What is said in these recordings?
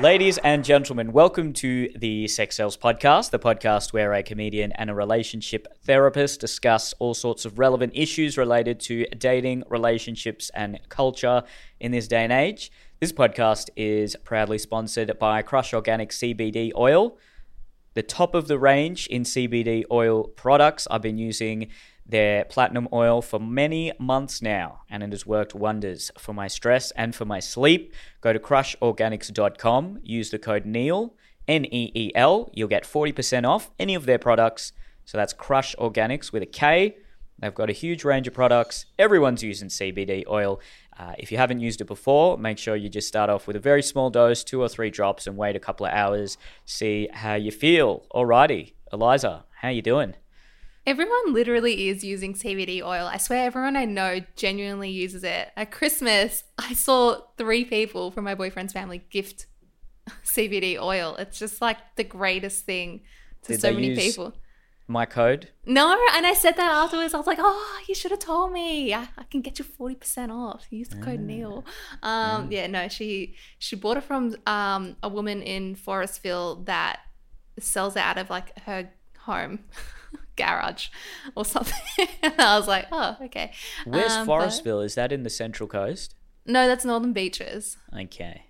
Ladies and gentlemen, welcome to the Sex Sells Podcast, the podcast where a comedian and a relationship therapist discuss all sorts of relevant issues related to dating, relationships, and culture in this day and age. This podcast is proudly sponsored by Krush Organic CBD Oil, the top of the range in CBD oil products. I've been using their platinum oil for many months now, and it has worked wonders for my stress and for my sleep. Go to krushorganics.com, use the code NEEL, N E E L. You'll get 40% off any of their products. So that's Krush Organics with a K. They've got a huge range of products. Everyone's using CBD oil. Uh, if you haven't used it before, make sure you just start off with a very small dose, two or three drops, and wait a couple of hours. See how you feel. Alrighty, Eliza, how you doing? Everyone literally is using CBD oil. I swear everyone I know genuinely uses it. At Christmas, I saw three people from my boyfriend's family gift CBD oil. It's just like the greatest thing to Did so many people. My code? No, and I said that afterwards. I was like, "Oh, you should have told me. I, I can get you forty percent off. Use the code Neel." Um, yeah, no, she she bought it from um, a woman in Forestville that sells it out of like her home garage or something. and I was like, "Oh, okay." Where's Um, but- Forestville? Is that in the Central Coast? No, that's Northern Beaches. Okay.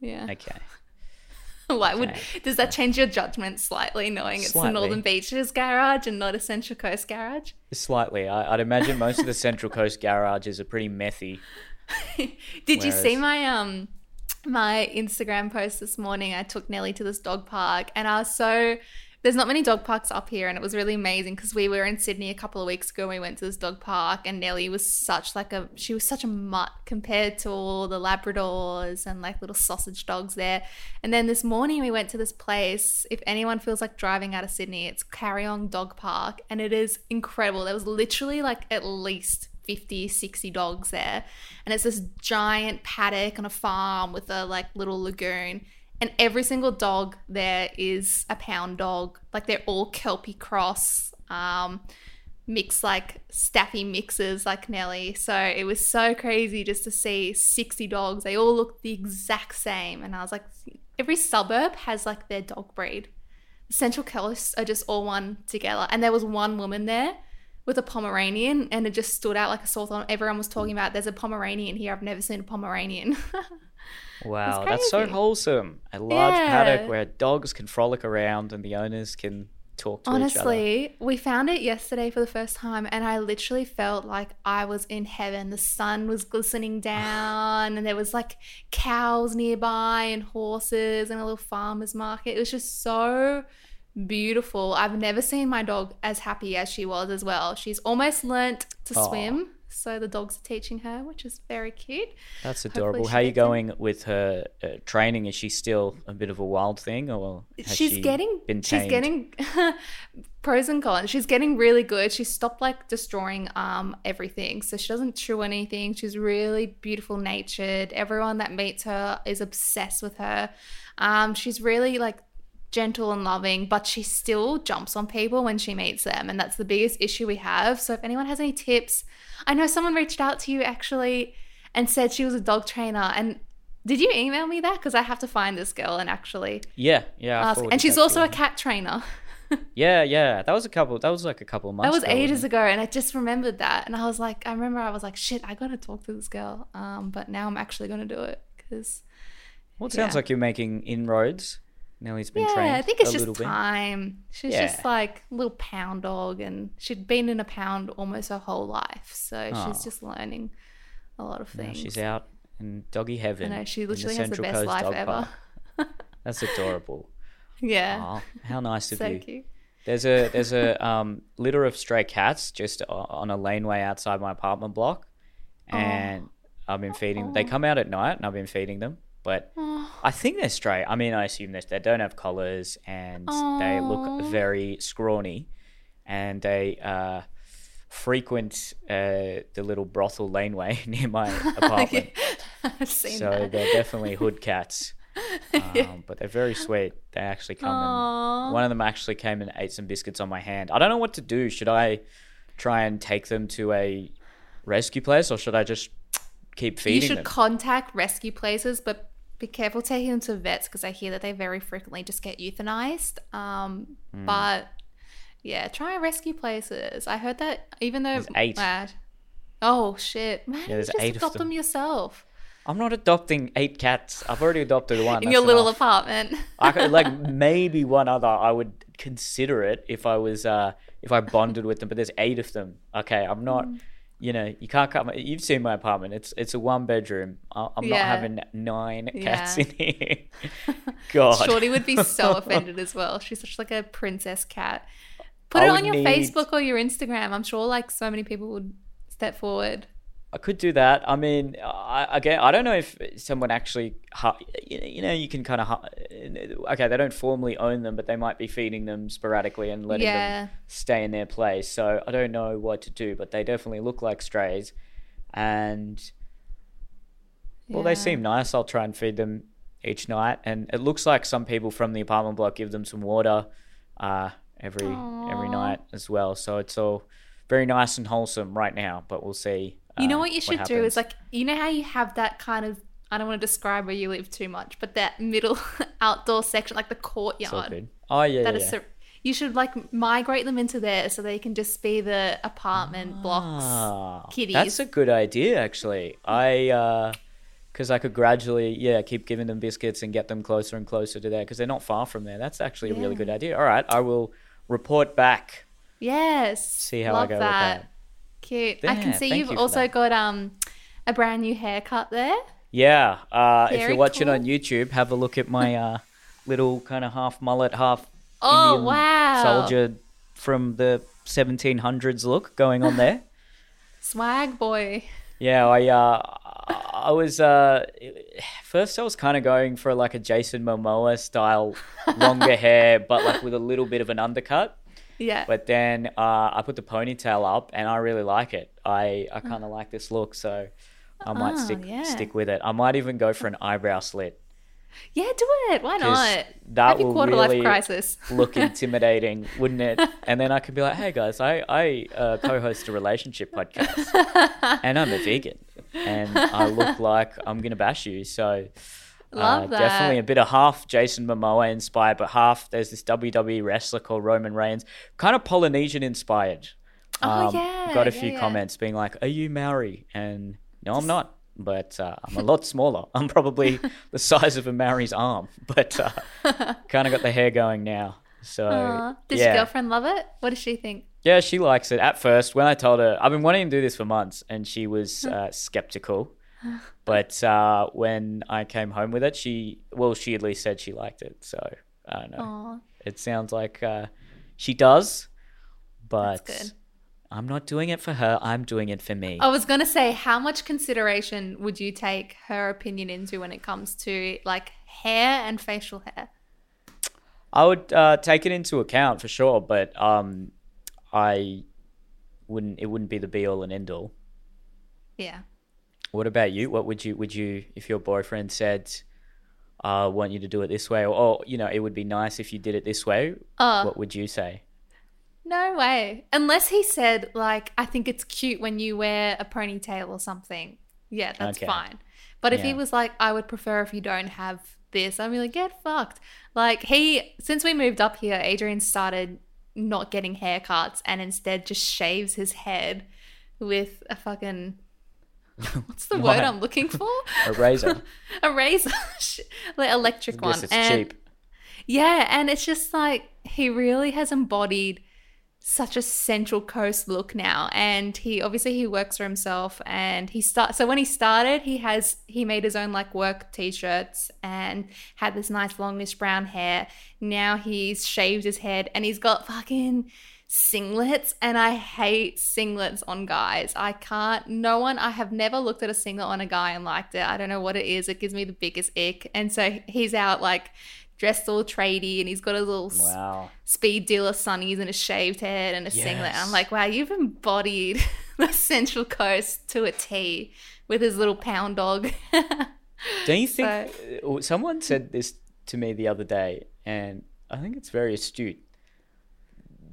Yeah. Okay. Why would does that change your judgment slightly, knowing it's the Northern Beaches garage and not a Central Coast garage? Slightly. I, I'd imagine most of the Central Coast garages are pretty methy. Did you see my um my Instagram post this morning? I took Nelly to this dog park and I was so there's not many dog parks up here and it was really amazing because we were in Sydney a couple of weeks ago and we went to this dog park and Nelly was such like a she was such a mutt compared to all the labradors and like little sausage dogs there. And then this morning we went to this place. If anyone feels like driving out of Sydney, it's Kariong Dog Park and it is incredible. There was literally like at least 50 60 dogs there and it's this giant paddock on a farm with a like little lagoon and every single dog there is a pound dog like they're all kelpie cross um mixed like staffy mixes like Nelly. So it was so crazy just to see 60 dogs. They all look the exact same. And I was like, every suburb has like their dog breed. The Central Coast are just all one together. And there was one woman there with a Pomeranian and it just stood out like a sore thumb. Everyone was talking about there's a Pomeranian here. I've never seen a Pomeranian. Wow, that's so wholesome. A large Yeah. paddock where dogs can frolic around and the owners can talk to each other. Honestly, we found it yesterday for the first time, and I literally felt like I was in heaven. The sun was glistening down, and there was like cows nearby, and horses, and a little farmer's market. It was just so beautiful. I've never seen my dog as happy as she was as well. She's almost learnt to Aw. swim, so the dogs are teaching her, which is very cute. That's adorable. How are you going with her uh, training? Is she still a bit of a wild thing, or has she's she getting been she's getting pros and cons. She's getting really good. She stopped like destroying um everything. So she doesn't chew anything. She's really beautiful natured. Everyone that meets her is obsessed with her. Um she's really like gentle and loving but she still jumps on people when she meets them and that's the biggest issue we have so if anyone has any tips i know someone reached out to you actually and said she was a dog trainer and did you email me that because i have to find this girl and actually Yeah, yeah. And she's also you. a cat trainer. Yeah, yeah. That was a couple. That was like a couple of months. That was ago, ages ago, and I just remembered that. And I was like, I remember I was like, shit, I gotta talk to this girl. Um, but now I'm actually gonna do it because? Well, it sounds yeah. like you're making inroads. Nellie's been yeah, trained. I think it's just little bit. time. She's Yeah. just like a little pound dog, and she'd been in a pound almost her whole life, so Oh. she's just learning a lot of Now things. she's out in doggy I heaven. know she the literally has the best Coast life ever. That's adorable. yeah, Aw, how nice of so you. cute. There's a there's a um, litter of stray cats just on a laneway outside my apartment block, and I've been feeding. They come out at night, and I've been feeding them. But I think they're stray. I mean, I assume they don't have collars, and they look very scrawny, and they uh, frequent uh, the little brothel laneway near my apartment. Seen so that. they're definitely hood cats. Um, but they're very sweet. They actually come Aw. and one of them actually came and ate some biscuits on my hand. I don't know what to do. Should I try and take them to a rescue place or should I just keep feeding? You should them? contact rescue places, but be careful taking them to vets because I hear that they very frequently just get euthanized. Um, Hmm. But yeah, try rescue places. I heard that even though There's eight. Uh, oh shit, man, there's just eight adopt them. them yourself I'm not adopting eight cats. I've already adopted one. in your little enough. apartment. I could, like maybe one other. I would consider it if I was uh if I bonded with them. But there's eight of them. Okay, I'm not. Mm. You know, you can't cut my. You've seen my apartment. It's it's a one bedroom. I'm not having nine cats Yeah. in here. God. Shorty would be so offended as well. She's such like a princess cat. Put I it on your need- Facebook or your Instagram. I'm sure like so many people would step forward. I could do that. I mean, I, again, I don't know if someone actually, you know, you can kind of, okay, they don't formally own them, but they might be feeding them sporadically and letting Yeah. them stay in their place. So I don't know what to do, but they definitely look like strays, and well, they seem nice. I'll try and feed them each night, and it looks like some people from the apartment block give them some water uh, every every night as well. So it's all very nice and wholesome right now. But we'll see. You know uh, what you should do is like you know how you have that kind of I don't want to describe where you live too much, but that middle outdoor section, like the courtyard. Oh yeah, that yeah, is yeah. sur- you should like migrate them into there so they can just be the apartment blocks. Ah, kitties. That's a good idea, actually. I, because I could gradually, yeah, keep giving them biscuits and get them closer and closer to there because they're not far from there. That's actually a really good idea. All right, I will report back. Yes. See how I go with that. Cute. I can see you've you also that. got um a brand new haircut there. Yeah, uh, if you're watching cool. on YouTube, have a look at my uh, little kind of half mullet, half Oh, Indian wow. soldier from the 1700s look going on there. Swag boy. Yeah, I uh, I was uh, first I was kind of going for like a Jason Momoa style, longer hair, but like with a little bit of an undercut. Yeah. But then uh, I put the ponytail up, and I really like it. I I kind of like this look, so I might Ah, stick yeah. stick with it. I might even go for an eyebrow slit. yeah, do it. Why not? that Happy will quarter really life crisis. look intimidating, wouldn't it? And then I could be like, "Hey guys, I I uh, co-host a relationship podcast, and I'm a vegan, and I look like I'm gonna bash you." So, uh, that. definitely a bit of half Jason Momoa inspired, but half there's this WWE wrestler called Roman Reigns, kind of Polynesian inspired. Oh, yeah, got a yeah, few yeah. comments being like, "Are you Maori?" And no, I'm not. But uh, I'm a lot smaller. I'm probably the size of a Maori's arm, but uh, kind of got the hair going now. So Aw. Did yeah. your girlfriend love it? What does she think? Yeah, she likes it. At first, when I told her, I've been wanting to do this for months, and she was uh, skeptical. But uh, when I came home with it, she, well, she at least said she liked it. So I don't know. Aw, It sounds like uh, she does, but. I'm not doing it for her. I'm doing it for me. I was gonna say, how much consideration would you take her opinion into when it comes to like hair and facial hair? I would uh, take it into account for sure, but um, I wouldn't. It wouldn't be the be all and end all. Yeah. What about you? What would you would you if your boyfriend said, "I want you to do it this way," or, or you know, it would be nice if you did it this way? Oh, What would you say? no way. Unless he said, like, I think it's cute when you wear a ponytail or something. Yeah, that's Okay. fine. But if he was like, I would prefer if you don't have this, I'd be like, get fucked. Like, he, since we moved up here, Adrian started not getting haircuts and instead just shaves his head with a fucking. What's the word I'm looking for? A razor. a razor, like electric I guess one. it's and cheap. yeah, and it's just like he really has embodied such a central coast look now and he obviously he works for himself and he start so when he started he has he made his own like work t-shirts and had this nice longish brown hair now he's shaved his head and he's got fucking singlets and I hate singlets on guys. I can't no one I have never looked at a singlet on a guy and liked it. I don't know what it is. It gives me the biggest ick. And so he's out like dressed all tradie and he's got a little Wow. speed dealer sunnies and a shaved head and a singlet. And I'm like, wow, you've embodied the Central Coast to a T with his little pound dog. Don't you think uh, someone said this to me the other day, and I think it's very astute.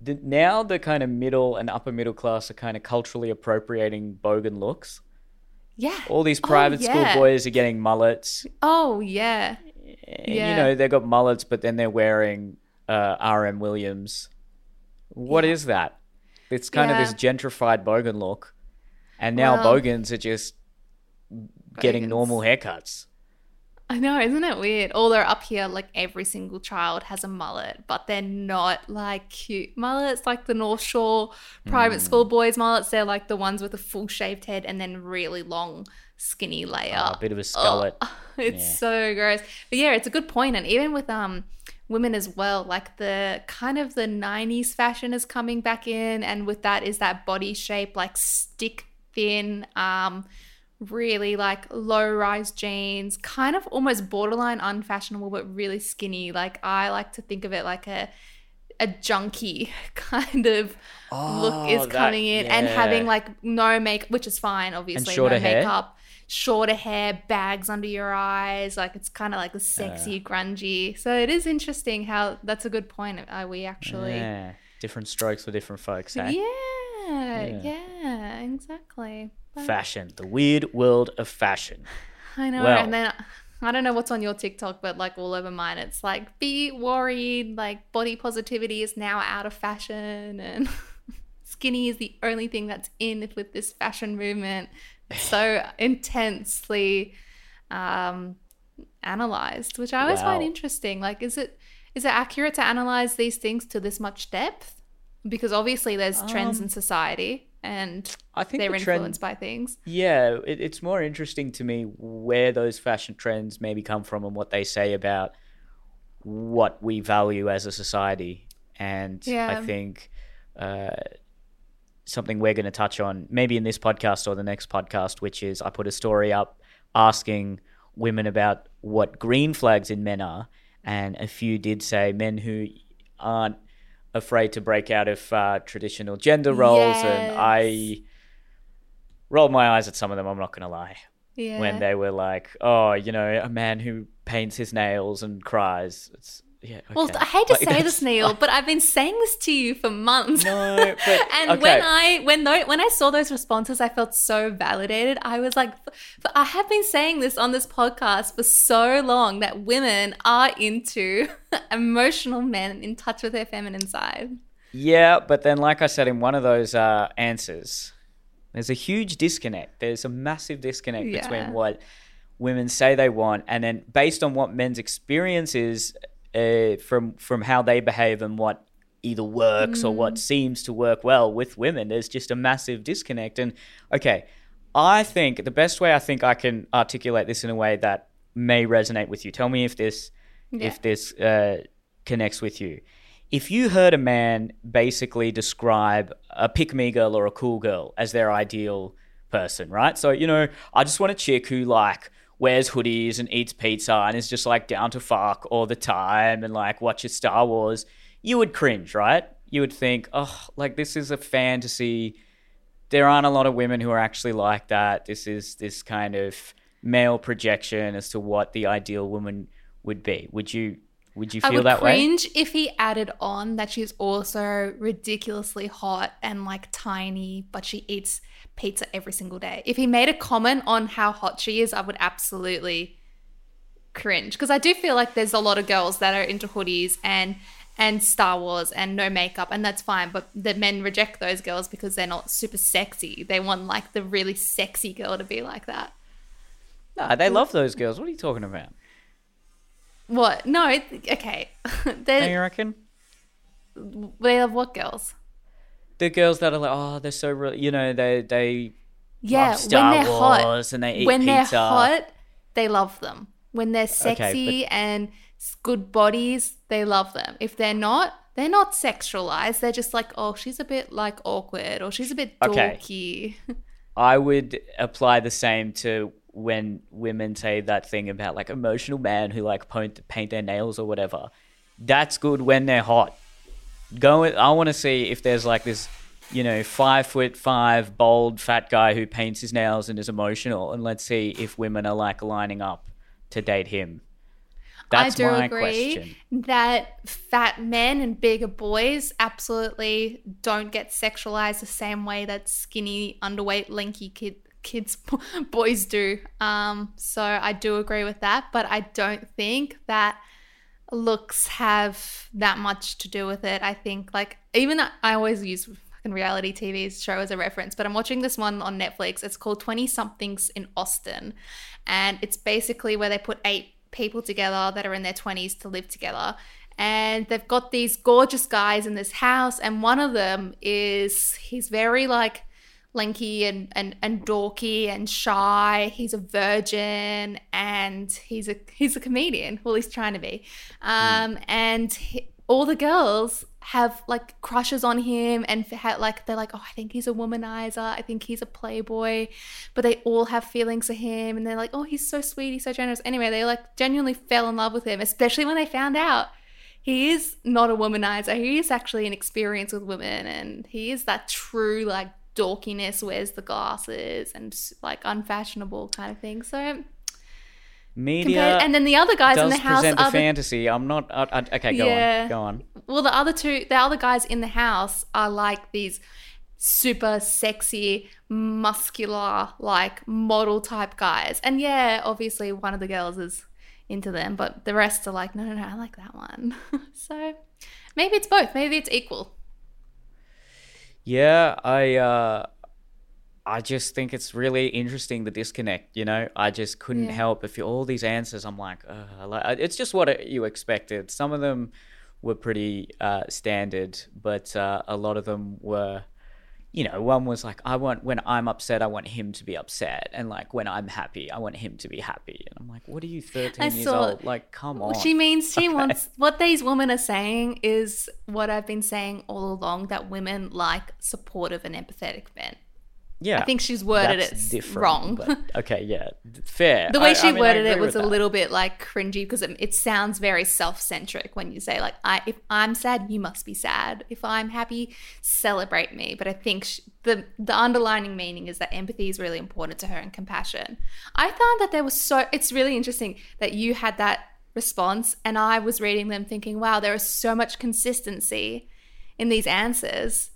The, now the kind of middle and upper middle class are kind of culturally appropriating bogan looks. Yeah. All these Oh, private yeah. school boys are getting mullets. Oh yeah. And, Yeah. You know, they've got mullets, but then they're wearing uh, RM Williams. What is Yeah. that? It's kind of this gentrified bogan look. And now Well- bogans are just getting Bogans. normal haircuts. I know, isn't it weird? Although up here, like every single child has a mullet, but they're not like cute mullets like the North Shore private school boys mullets. They're like the ones with a full shaved head and then really long, skinny layer. Ah, a bit of a skullet. Ugh, it's Yeah. so gross. But yeah, it's a good point. And even with um women as well, like the kind of the 90s fashion is coming back in. And with that is that body shape, like stick thin, um, really like low rise jeans, kind of almost borderline unfashionable, but really skinny. Like I like to think of it like a a junkie kind of look is Oh, that- coming in and having like no make which is fine obviously shorter no hair? makeup shorter hair bags under your eyes like it's kind of like the sexy grungy so it is interesting how that's a good point uh, we actually Yeah. Different strokes for different folks, eh? yeah yeah, exactly But Fashion. The weird world of fashion. i know Well- and then I don't know what's on your TikTok, but like all over mine, it's like be worried, like body positivity is now out of fashion, and skinny is the only thing that's in with this fashion movement. It's so intensely um, analyzed, which I always find interesting. Like, is it is it accurate to analyze these things to this much depth? Because obviously there's trends Um, in society and I think they're the trend influenced by things. Yeah, it, it's more interesting to me where those fashion trends maybe come from and what they say about what we value as a society. And I think uh, something we're going to touch on maybe in this podcast or the next podcast, which is I put a story up asking women about what green flags in men are. And a few did say men who aren't afraid to break out of uh, traditional gender roles. And I rolled my eyes at some of them. I'm not going to lie. Yeah. When they were like, "Oh, you know, a man who paints his nails and cries." It's yeah. Well. I hate to Like, say this, Neel, but I've been saying this to you for months. No, but- and okay. when I when tho- when I saw those responses, I felt so validated. I was like, "F- I have been saying this on this podcast for so long that women are into emotional men in touch with their feminine side. Yeah, but then, like I said in one of those uh, answers, there's a huge disconnect. There's a massive disconnect Yeah. between what women say they want, and then based on what men's experience is uh, from from how they behave and what either works or Mm. what seems to work well with women. There's just a massive disconnect. And okay, I think the best way I think I can articulate this in a way that may resonate with you. Tell me if this Yeah. if this uh, connects with you. If you heard a man basically describe a pick me girl or a cool girl as their ideal person, right? So, you know, I just want a chick who like wears hoodies and eats pizza and is just like down to fuck all the time and like watches Star Wars, you would cringe, right? You would think, oh, like this is a fantasy. There aren't a lot of women who are actually like that. This is this kind of male projection as to what the ideal woman would be. Would you would you I feel would that way? I would cringe if he added on that she's also ridiculously hot and like tiny, but she eats pizza every single day. If he made a comment on how hot she is, I would absolutely cringe because I do feel like there's a lot of girls that are into hoodies and and Star Wars and no makeup and that's fine but the men reject those girls because they're not super sexy. They want like the really sexy girl to be like that. No, they love those girls. What are you talking about? What? No, it- okay. Don't they you reckon? they love what girls? The girls that are like, oh, they're so, re-, you know, they they Yeah, love Star when they're Wars hot, and they eat when they're hot, they love them. When they're sexy and good bodies, they love them. If they're not, they're not sexualized. They're just like, oh, she's a bit like awkward, or she's a bit Okay. dorky. I would apply the same to when women say that thing about like emotional man who like paint, paint their nails or whatever. That's good when they're hot. Go. I want to see if there's like this, you know, five foot five bold fat guy who paints his nails and is emotional, and let's see if women are like lining up to date him. That's I do my agree question. that fat men and bigger boys absolutely don't get sexualized the same way that skinny, underweight, lanky kid kids boys do. Um, so I do agree with that, but I don't think that looks have that much to do with it. I think like even I always use fucking reality TV show as a reference, but I'm watching this one on Netflix. It's called 20 somethings in Austin. And it's basically where they put eight people together that are in their 20s to live together. And they've got these gorgeous guys in this house and one of them is he's very like lanky and, and, and dorky and shy. He's a virgin and he's a he's a comedian. Well, he's trying to be. Um, mm. And he, all the girls have like crushes on him and like they're like, oh, I think he's a womanizer. I think he's a playboy. But they all have feelings for him and they're like, oh, he's so sweet. He's so generous. Anyway, they like genuinely fell in love with him, especially when they found out he is not a womanizer. He is actually an experience with women and he is that true like dorkiness, wears the glasses, and like unfashionable kind of thing. So media compared, and then the other guys in the house present are the fantasy. I'm not uh, uh, okay. Go Yeah. on. Go on. well, the other two, the other guys in the house are like these super sexy, muscular, like model type guys. And yeah, obviously one of the girls is into them, but the rest are like, no, no, no, I like that one. so maybe it's both. Maybe it's equal. Yeah, I uh, I just think it's really interesting the disconnect. You know, I just couldn't Yeah. help if you all these answers. I'm like, uh, like it's just what you expected. Some of them were pretty uh, standard, but uh, a lot of them were. You know, one was like, I want when I'm upset, I want him to be upset, and like when I'm happy, I want him to be happy. And I'm like, what are you, 13 I years saw- old? Like, come on. Well, she means she wants what these women are saying is what I've been saying all along that women like supportive and empathetic men. Yeah, I think she's worded it wrong. but- okay, yeah, fair. the way I- she I mean, worded it was a that. little bit like cringy because it, it sounds very self-centric when you say like I if I'm sad you must be sad if I'm happy celebrate me but I think sh the the underlining meaning is that empathy is really important to her and compassion I found that there was so it's really interesting that you had that response and I was reading them thinking wow there is so much consistency in these answers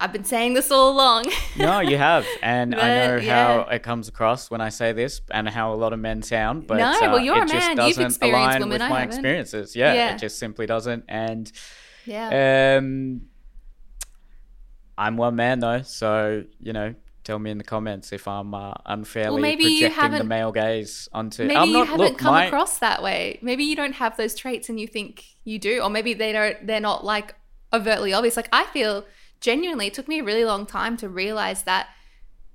I've been saying this all along No, you have, and I But, know how it comes across when I say this, and how a lot of men sound. But No, well, uh, you're a it just man. You've doesn't experienced align women, with I my haven't. experiences. Yeah, Yeah. it just simply doesn't. And yeah um, I'm one man though, so you know, tell me in the comments if I'm uh, unfairly maybe projecting the male gaze onto. Maybe I'm you haven't look, come my, across that way. Maybe you don't have those traits and you think you do, or maybe they don't. They're not like overtly obvious. Like I feel genuinely, it took me a really long time to realize that.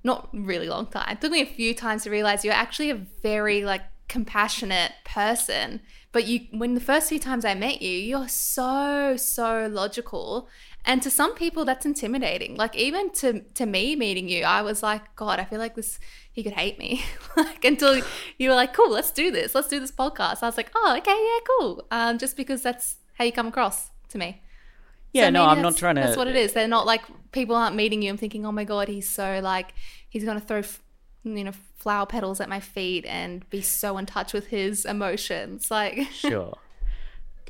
Not really long time. It took me a few times to realize you're actually a very like compassionate person. But you, when the first few times I met you, you're so so logical. And to some people, that's intimidating. Like even to to me meeting you, I was like, God, I feel like this. He could hate me. like until you were like, Cool, let's do this. Let's do this podcast. I was like, Oh, okay, yeah, cool. Um, just because that's how you come across to me. Yeah, So no, I'm not trying to. That's what it is. They're not like people aren't meeting you and thinking, "Oh my god, he's so like he's gonna throw, f- you know, flower petals at my feet and be so in touch with his emotions." Like, Sure.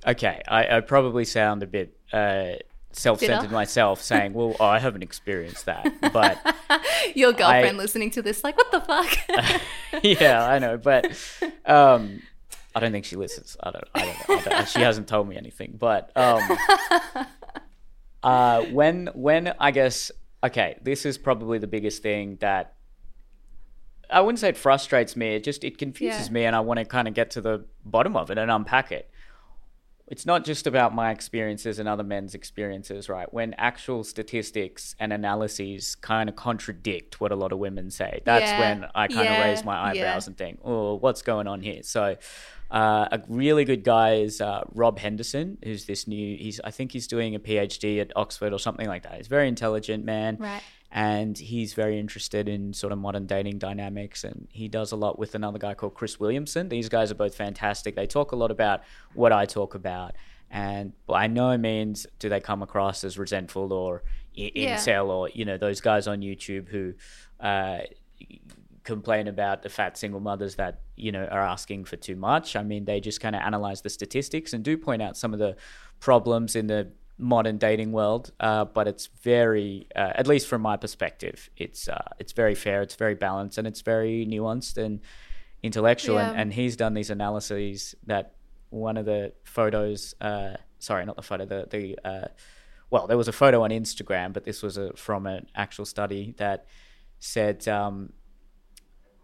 Okay, I, I probably sound a bit uh, self-centered myself, saying, "Well, I haven't experienced that," but your girlfriend I- listening to this, like, what the fuck? yeah, I know, but um, I don't think she listens. I don't. I don't, know. I don't She hasn't told me anything. But um, uh, when when I guess okay, this is probably the biggest thing that I wouldn't say it frustrates me. It just it confuses Yeah. me, and I want to kind of get to the bottom of it and unpack it. It's not just about my experiences and other men's experiences, right? When actual statistics and analyses kind of contradict what a lot of women say, that's Yeah. when I kind of Yeah. raise my eyebrows Yeah. and think, "Oh, what's going on here?" So, uh, a really good guy is uh, Rob Henderson, who's this new. He's I think he's doing a PhD at Oxford or something like that. He's a very intelligent man, right. And he's very interested in sort of modern dating dynamics and he does a lot with another guy called Chris Williamson. These guys are both fantastic. They talk a lot about what I talk about and by no means do they come across as resentful or i- Yeah. incel or you know those guys on YouTube who uh, complain about the fat single mothers that you know are asking for too much. I mean, they just kind of analyze the statistics and do point out some of the problems in the modern dating world, uh, but it's very, uh, at least from my perspective, it's uh, it's very fair, it's very balanced, and it's very nuanced and intellectual. Yeah. And, and he's done these analyses that one of the photos, uh, sorry, not the photo, the the uh, well, there was a photo on Instagram, but this was a, from an actual study that said um,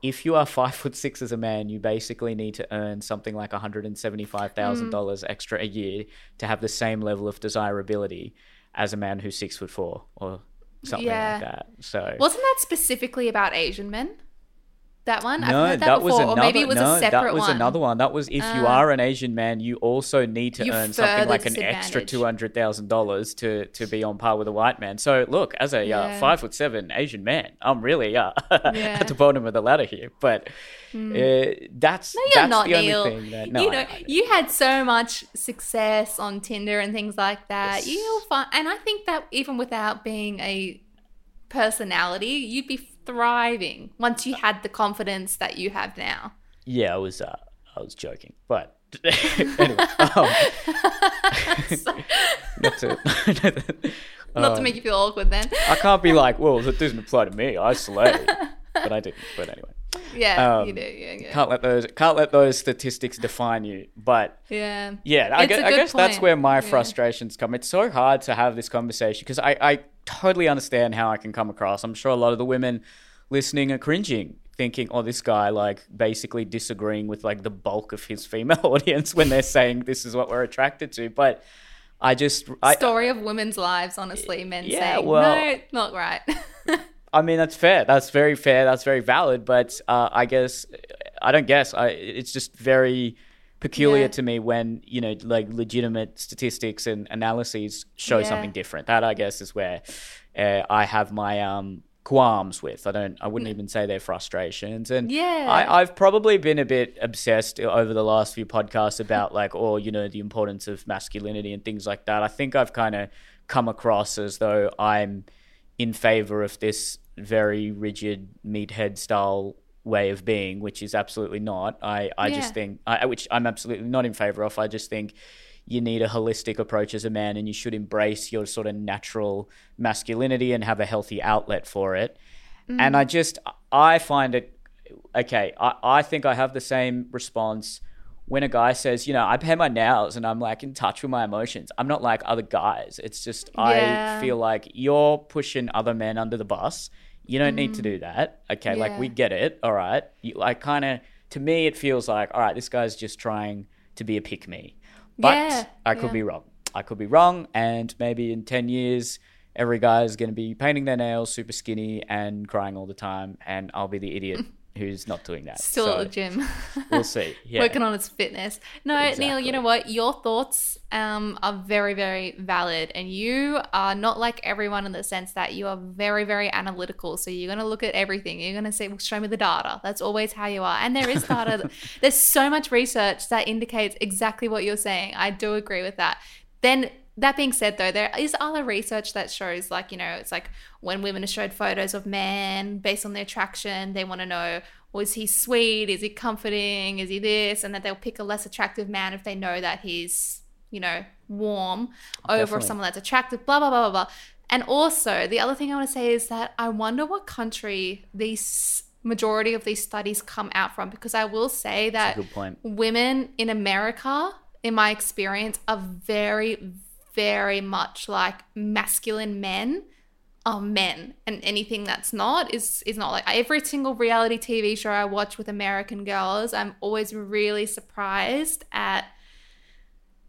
if you are five foot six as a man, you basically need to earn something like mm. one hundred and seventy five thousand dollars extra a year to have the same level of desirability as a man who's six foot four or something Yeah. like that. So Wasn't that specifically about Asian men? That one? I've no, heard that, that, was before, another. or maybe it was no, a separate that was one. another one. That was if you Ah. are an Asian man, you also need to earn something like an extra two hundred thousand dollars to to be on par with a white man. So look, as a uh, five foot seven Asian man, I'm really uh, Yeah. At the bottom of the ladder here. But uh, that's No, you're that's not, the only Neel. thing that no, you know, know, I know. you had so much success on Tinder and things like that. Yes. You'll find, and I think that even without being a personality, you'd be thriving once you had the confidence that you have now. yeah, I was uh, I was joking, but anyway, um, not to. Not to make you feel awkward, then. I can't be like, well, that doesn't apply to me. I slay, but I didn't. But anyway, Yeah, um, you do. Yeah, yeah. can't let those can't let those statistics define you. But yeah. yeah, I guess, I guess that's where my Yeah. frustrations come. It's so hard to have this conversation because I, I totally understand how I can come across. I'm sure a lot of the women listening are cringing, thinking, "Oh, this guy like basically disagreeing with like the bulk of his female audience when they're saying this is what we're attracted to." But I just I, Story of women's lives, honestly, men Yeah, saying, well- no, not right. I mean, that's fair. That's very fair. That's very valid. But uh, I guess I don't guess. I it's just very peculiar Yeah. to me when you know like legitimate statistics and analyses show Yeah. something different. That I guess is where uh, I have my um, qualms with. I don't. I wouldn't even say they're frustrations. And Yeah. I, I've probably been a bit obsessed over the last few podcasts about like, or you know, the importance of masculinity and things like that. I think I've kind of come across as though I'm in favor of this very rigid meathead style way of being, which is absolutely not. I, I Yeah. just think, I, which I'm absolutely not in favor of. I just think you need a holistic approach as a man and you should embrace your sort of natural masculinity and have a healthy outlet for it. And mm. I just, I find it, okay, I, I think I have the same response when a guy says, you know, I paint my nails and I'm like in touch with my emotions. I'm not like other guys. It's just, Yeah. I feel like you're pushing other men under the bus. You don't need to do mm. that. Okay, like we get it. All right. You, like kind of, to me, it feels like, all right, this guy's just trying to be a pick me. But Yeah, I could yeah. be wrong. I could be wrong. And maybe in 10 years, every guy is going to be painting their nails super skinny and crying all the time. And I'll be the idiot who's not doing that. Still So at the gym. We'll see. Yeah. Working on its fitness. No, Neel, you know what? Your thoughts um, are very, very valid. And you are not like everyone in the sense that you are very, very analytical. So you're going to look at everything. You're going to say, well, show me the data. That's always how you are. And there is data. There's so much research that indicates exactly what you're saying. I do agree with that. Then that being said though there is other research that shows like you know it's like when women are showed photos of men based on their attraction they want to know was he sweet? Is he comforting? Is he this? And that they'll pick a less attractive man if they know that he's you know warm over Definitely. someone that's attractive blah blah blah blah blah. And also the other thing i want to say is that i wonder what country these majority of these studies come out from because i will say that women in America, in my experience, are very, very much like masculine men are men, and anything that's not is is not like every single reality TV show I watch with American girls. I'm always really surprised at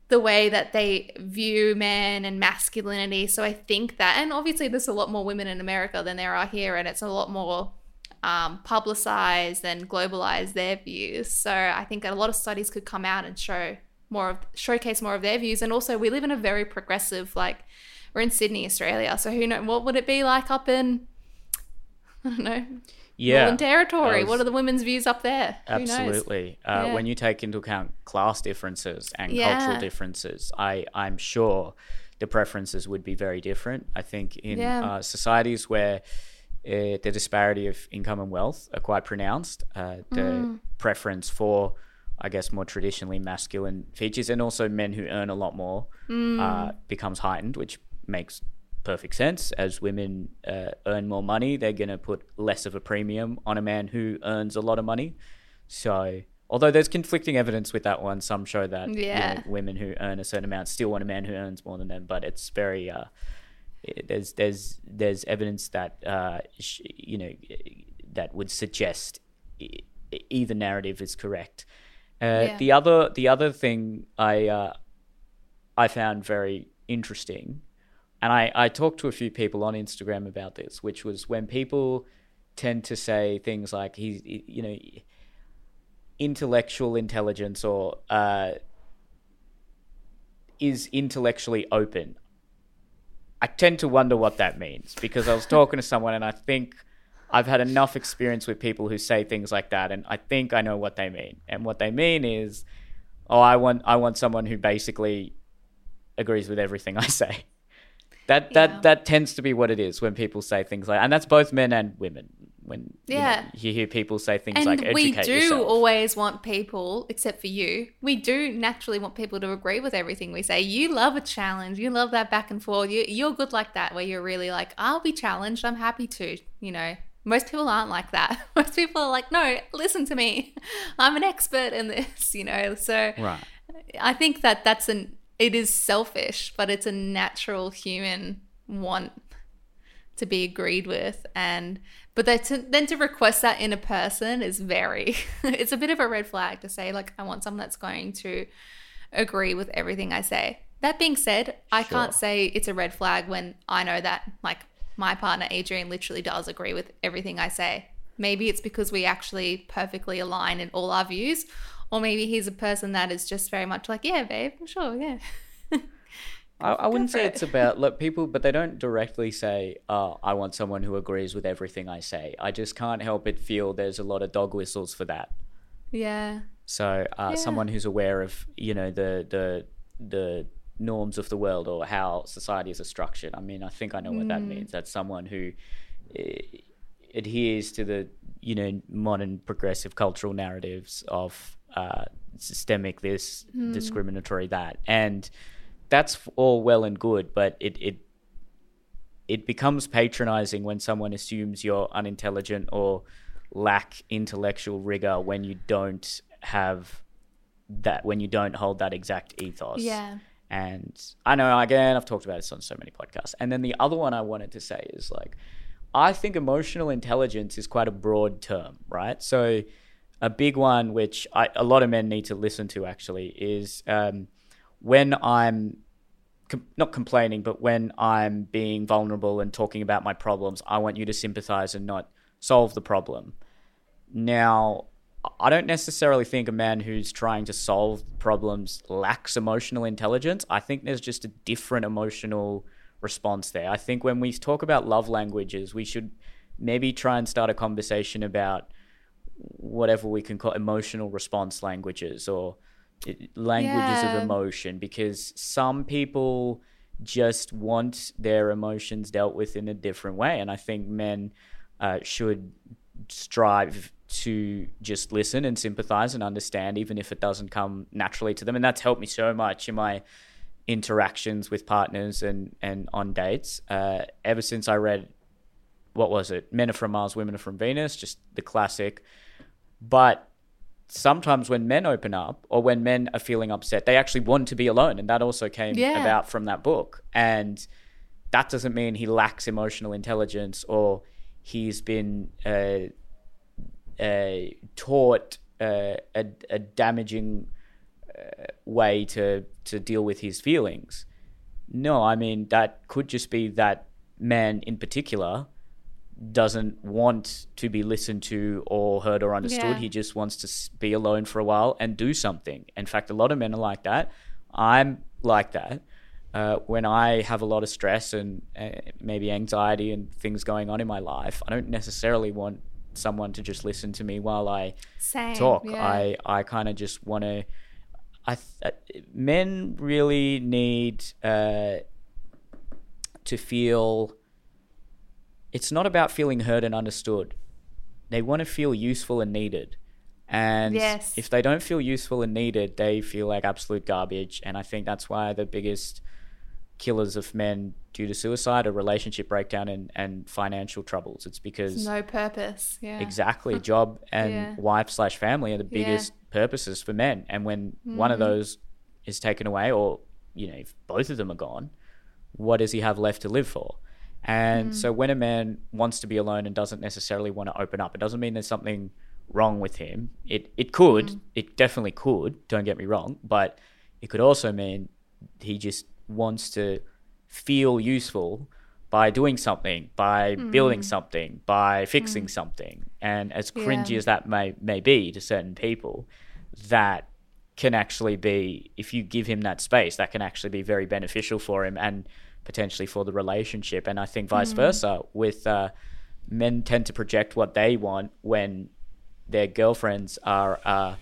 the way that they view men and masculinity. So I think that, and obviously there's a lot more women in America than there are here, and it's a lot more um, publicized and globalized their views. So I think a lot of studies could come out and show more of showcase more of their views. And also, we live in a very progressive like we're in Sydney, Australia. So who know what would it be like up in I don't know Yeah. Northern Territory? Was- What are the women's views up there? Who knows? Absolutely. Uh, Yeah. When you take into account class differences and Yeah. cultural differences, I, I'm sure the preferences would be very different. I think in Yeah. uh, societies where uh, the disparity of income and wealth are quite pronounced, uh, the Mm. preference for I guess, more traditionally masculine features, and also men who earn a lot more uh, becomes heightened, which makes perfect sense. As women uh, earn more money, they're going to put less of a premium on a man who earns a lot of money. So, although there's conflicting evidence with that one, some show that you know, women who earn a certain amount still want a man who earns more than them, but it's very. Uh, there's there's there's evidence that uh, sh- you know that would suggest e- either narrative is correct. Uh, Yeah. The other the other thing I uh, I found very interesting, and I I talked to a few people on Instagram about this, which was when people tend to say things like he's you know intellectual intelligence or uh, is intellectually open. I tend to wonder what that means because I was talking to someone and I think I've had enough experience with people who say things like that and I think I know what they mean. And what they mean is oh I want I want someone who basically agrees with everything I say. That that Yeah. that tends to be what it is when people say things like and that's both men and women when you know, Yeah. you hear people say things And like we do yourself. always want people, except for you, we do naturally want people to agree with everything we say. You love a challenge. You love that back and forth. You, you're good like that, where you're really like, I'll be challenged. I'm happy to. You know, most people aren't like that. Most people are like, no, listen to me. I'm an expert in this, you know. So Right. I think that that's an, it is selfish, but it's a natural human want to be agreed with and but then to, then to request that in a person is very it's a bit of a red flag to say like i want someone that's going to agree with everything i say that being said i Sure. can't say it's a red flag when i know that like my partner adrian literally does agree with everything i say maybe it's because we actually perfectly align in all our views or maybe he's a person that is just very much like yeah babe sure yeah I, I wouldn't say it. it's about look people, but they don't directly say, "Oh, I want someone who agrees with everything I say." I just can't help but feel there's a lot of dog whistles for that. yeah So, uh, Yeah. someone who's aware of you know the the the norms of the world or how societies are structured. I mean, I think I know what that means. That's someone who eh, adheres to the you know modern progressive cultural narratives of uh, systemic this, discriminatory that, and that's all well and good, but it it it becomes patronizing when someone assumes you're unintelligent or lack intellectual rigor when you don't have that when you don't hold that exact ethos. yeah And I know again I've talked about this on so many podcasts. And then the other one I wanted to say is like I think emotional intelligence is quite a broad term, right? So a big one which I, a lot of men need to listen to actually is um, when I'm com- not complaining, but when I'm being vulnerable and talking about my problems, I want you to sympathize and not solve the problem. Now, I don't necessarily think a man who's trying to solve problems lacks emotional intelligence. I think there's just a different emotional response there. I think when we talk about love languages, we should maybe try and start a conversation about whatever we can call emotional response languages or languages Yeah. of emotion because some people just want their emotions dealt with in a different way and i think men uh, should strive to just listen and sympathize and understand even if it doesn't come naturally to them and that's helped me so much in my interactions with partners and and on dates uh, ever since i read what was it men are from mars women are from venus just the classic but sometimes when men open up or when men are feeling upset, they actually want to be alone. And that also came Yeah. about from that book. And that doesn't mean he lacks emotional intelligence or he's been uh, uh, taught uh, a, a damaging uh, way to, to deal with his feelings. No, I mean, that could just be that man in particular doesn't want to be listened to or heard or understood. Yeah. He just wants to be alone for a while and do something. In fact, a lot of men are like that. I'm like that. Uh, when I have a lot of stress and uh, maybe anxiety and things going on in my life, I don't necessarily want someone to just listen to me while I same talk. yeah. I, I kind of just want to. I th- uh, men really need uh, to feel. It's not about feeling heard and understood. They want to feel useful and needed. And Yes. if they don't feel useful and needed, they feel like absolute garbage. And I think that's why the biggest killers of men due to suicide or relationship breakdown and, and financial troubles. It's because no purpose. Yeah. exactly job and Yeah. wife slash family are the Yeah. biggest purposes for men. And when one of Mhm. those is taken away, or you know, if both of them are gone, what does he have left to live for? And Mm. so when a man wants to be alone and doesn't necessarily want to open up, it doesn't mean there's something wrong with him. It it could, Mm. it definitely could, don't get me wrong, but it could also mean he just wants to feel useful by doing something, by building something, by fixing something. And as cringy Mm. Yeah. as that may may be to certain people, that can actually be if you give him that space, that can actually be very beneficial for him and potentially for the relationship. And I think vice versa with uh, men tend to project what they want when their girlfriends are uh,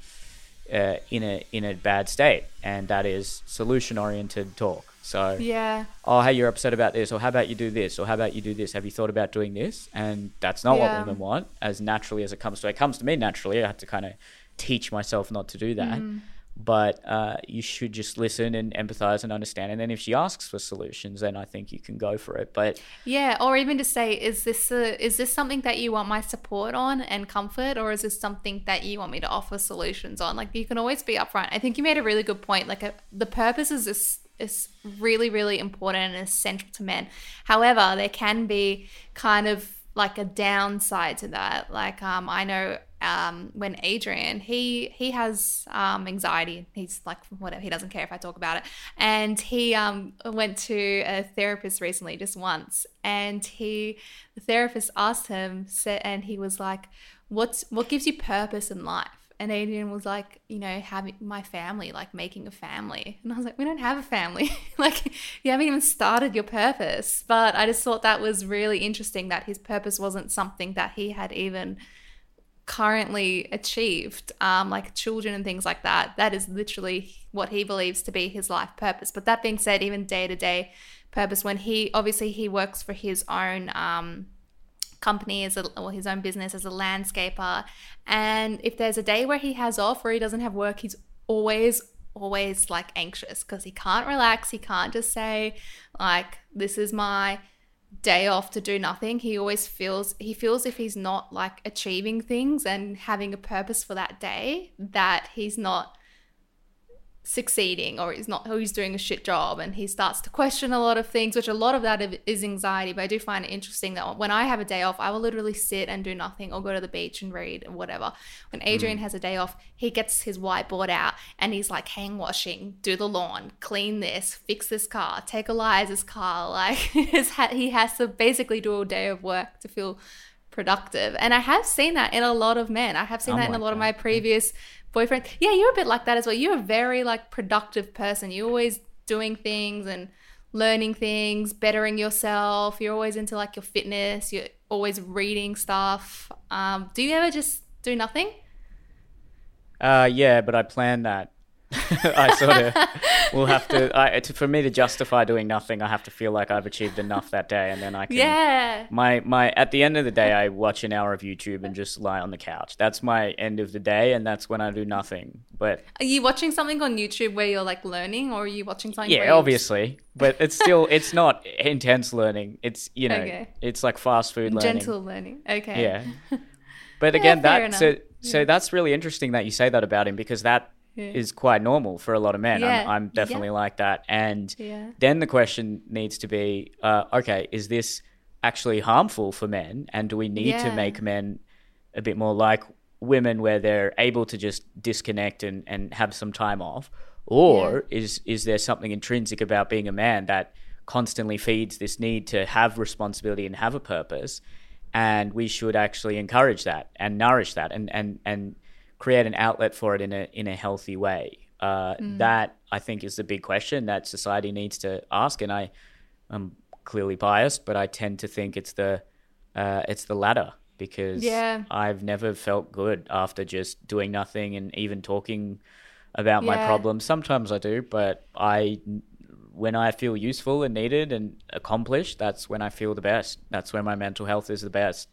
uh, in a in a bad state, and that is solution oriented talk. So Yeah. oh, hey, you're upset about this, or how about you do this, or how about you do this? Have you thought about doing this? And that's not Yeah. what women want, as naturally as it comes to it. comes to me naturally. I had to kind of teach myself not to do that. Mm-hmm. But uh, you should just listen and empathize and understand. And then if she asks for solutions, then I think you can go for it. But Yeah, or even to say, is this a, is this something that you want my support on and comfort, or is this something that you want me to offer solutions on? Like you can always be upfront. I think you made a really good point. Like a, the purpose is this is really really important and essential to men. However, there can be kind of like a downside to that. Like um, I know um, when Adrian he he has um, anxiety. He's like whatever. He doesn't care if I talk about it. And he um, went to a therapist recently, just once, and he the therapist asked him, and he was like, "What's what gives you purpose in life?" And Adrian was like, you know, having my family, like making a family. And I was like, we don't have a family. like, you haven't even started your purpose. But I just thought that was really interesting that his purpose wasn't something that he had even currently achieved, um, like children and things like that. That is literally what he believes to be his life purpose. But that being said, even day to day purpose, when he obviously he works for his own um, company as a or his own business as a landscaper, and if there's a day where he has off or he doesn't have work, he's always always like anxious because he can't relax. He can't just say like this is my day off to do nothing he always feels he feels if he's not like achieving things and having a purpose for that day that he's not succeeding or he's not or he's doing a shit job and he starts to question a lot of things which a lot of that is anxiety but i do find it interesting that when i have a day off i will literally sit and do nothing or go to the beach and read or whatever. When mm. adrian has a day off he gets his whiteboard out and he's like hang washing do the lawn clean this fix this car take eliza's car like his ha- he has to basically do a day of work to feel productive. And i have seen that in a lot of men. I have seen I'm that in a like lot of that, my yeah. previous boyfriend. Yeah, you're a bit like that as well. You're a very like productive person. You're always doing things and learning things, bettering yourself. You're always into like your fitness. You're always reading stuff. Um, do you ever just do nothing? uh, yeah, but I plan that. I sort of will have to, I, to. For me to justify doing nothing, I have to feel like I've achieved enough that day, and then I can. Yeah. My my. At the end of the day, I watch an hour of YouTube and just lie on the couch. That's my end of the day, and that's when I do nothing. But Are you watching something on YouTube where you're like learning, or are you watching something? yeah, obviously. But it's still it's not intense learning. It's you know Okay. it's like fast food learning. gentle learning. Okay. Yeah. But again, fair that so enough. so that's really interesting that you say that about him because that is quite normal for a lot of men. Yeah. I'm, I'm definitely like that. And Yeah. then the question needs to be, uh, okay, is this actually harmful for men? And do we need to make men a bit more like women where they're able to just disconnect and, and have some time off? Or is is there something intrinsic about being a man that constantly feeds this need to have responsibility and have a purpose? And we should actually encourage that and nourish that and, and, and create an outlet for it in a in a healthy way. Uh, That I think is the big question that society needs to ask, and I am clearly biased, but I tend to think it's the uh, it's the latter because Yeah. I've never felt good after just doing nothing and even talking about my problems. Sometimes I do, but I when I feel useful and needed and accomplished, that's when I feel the best. That's when my mental health is the best.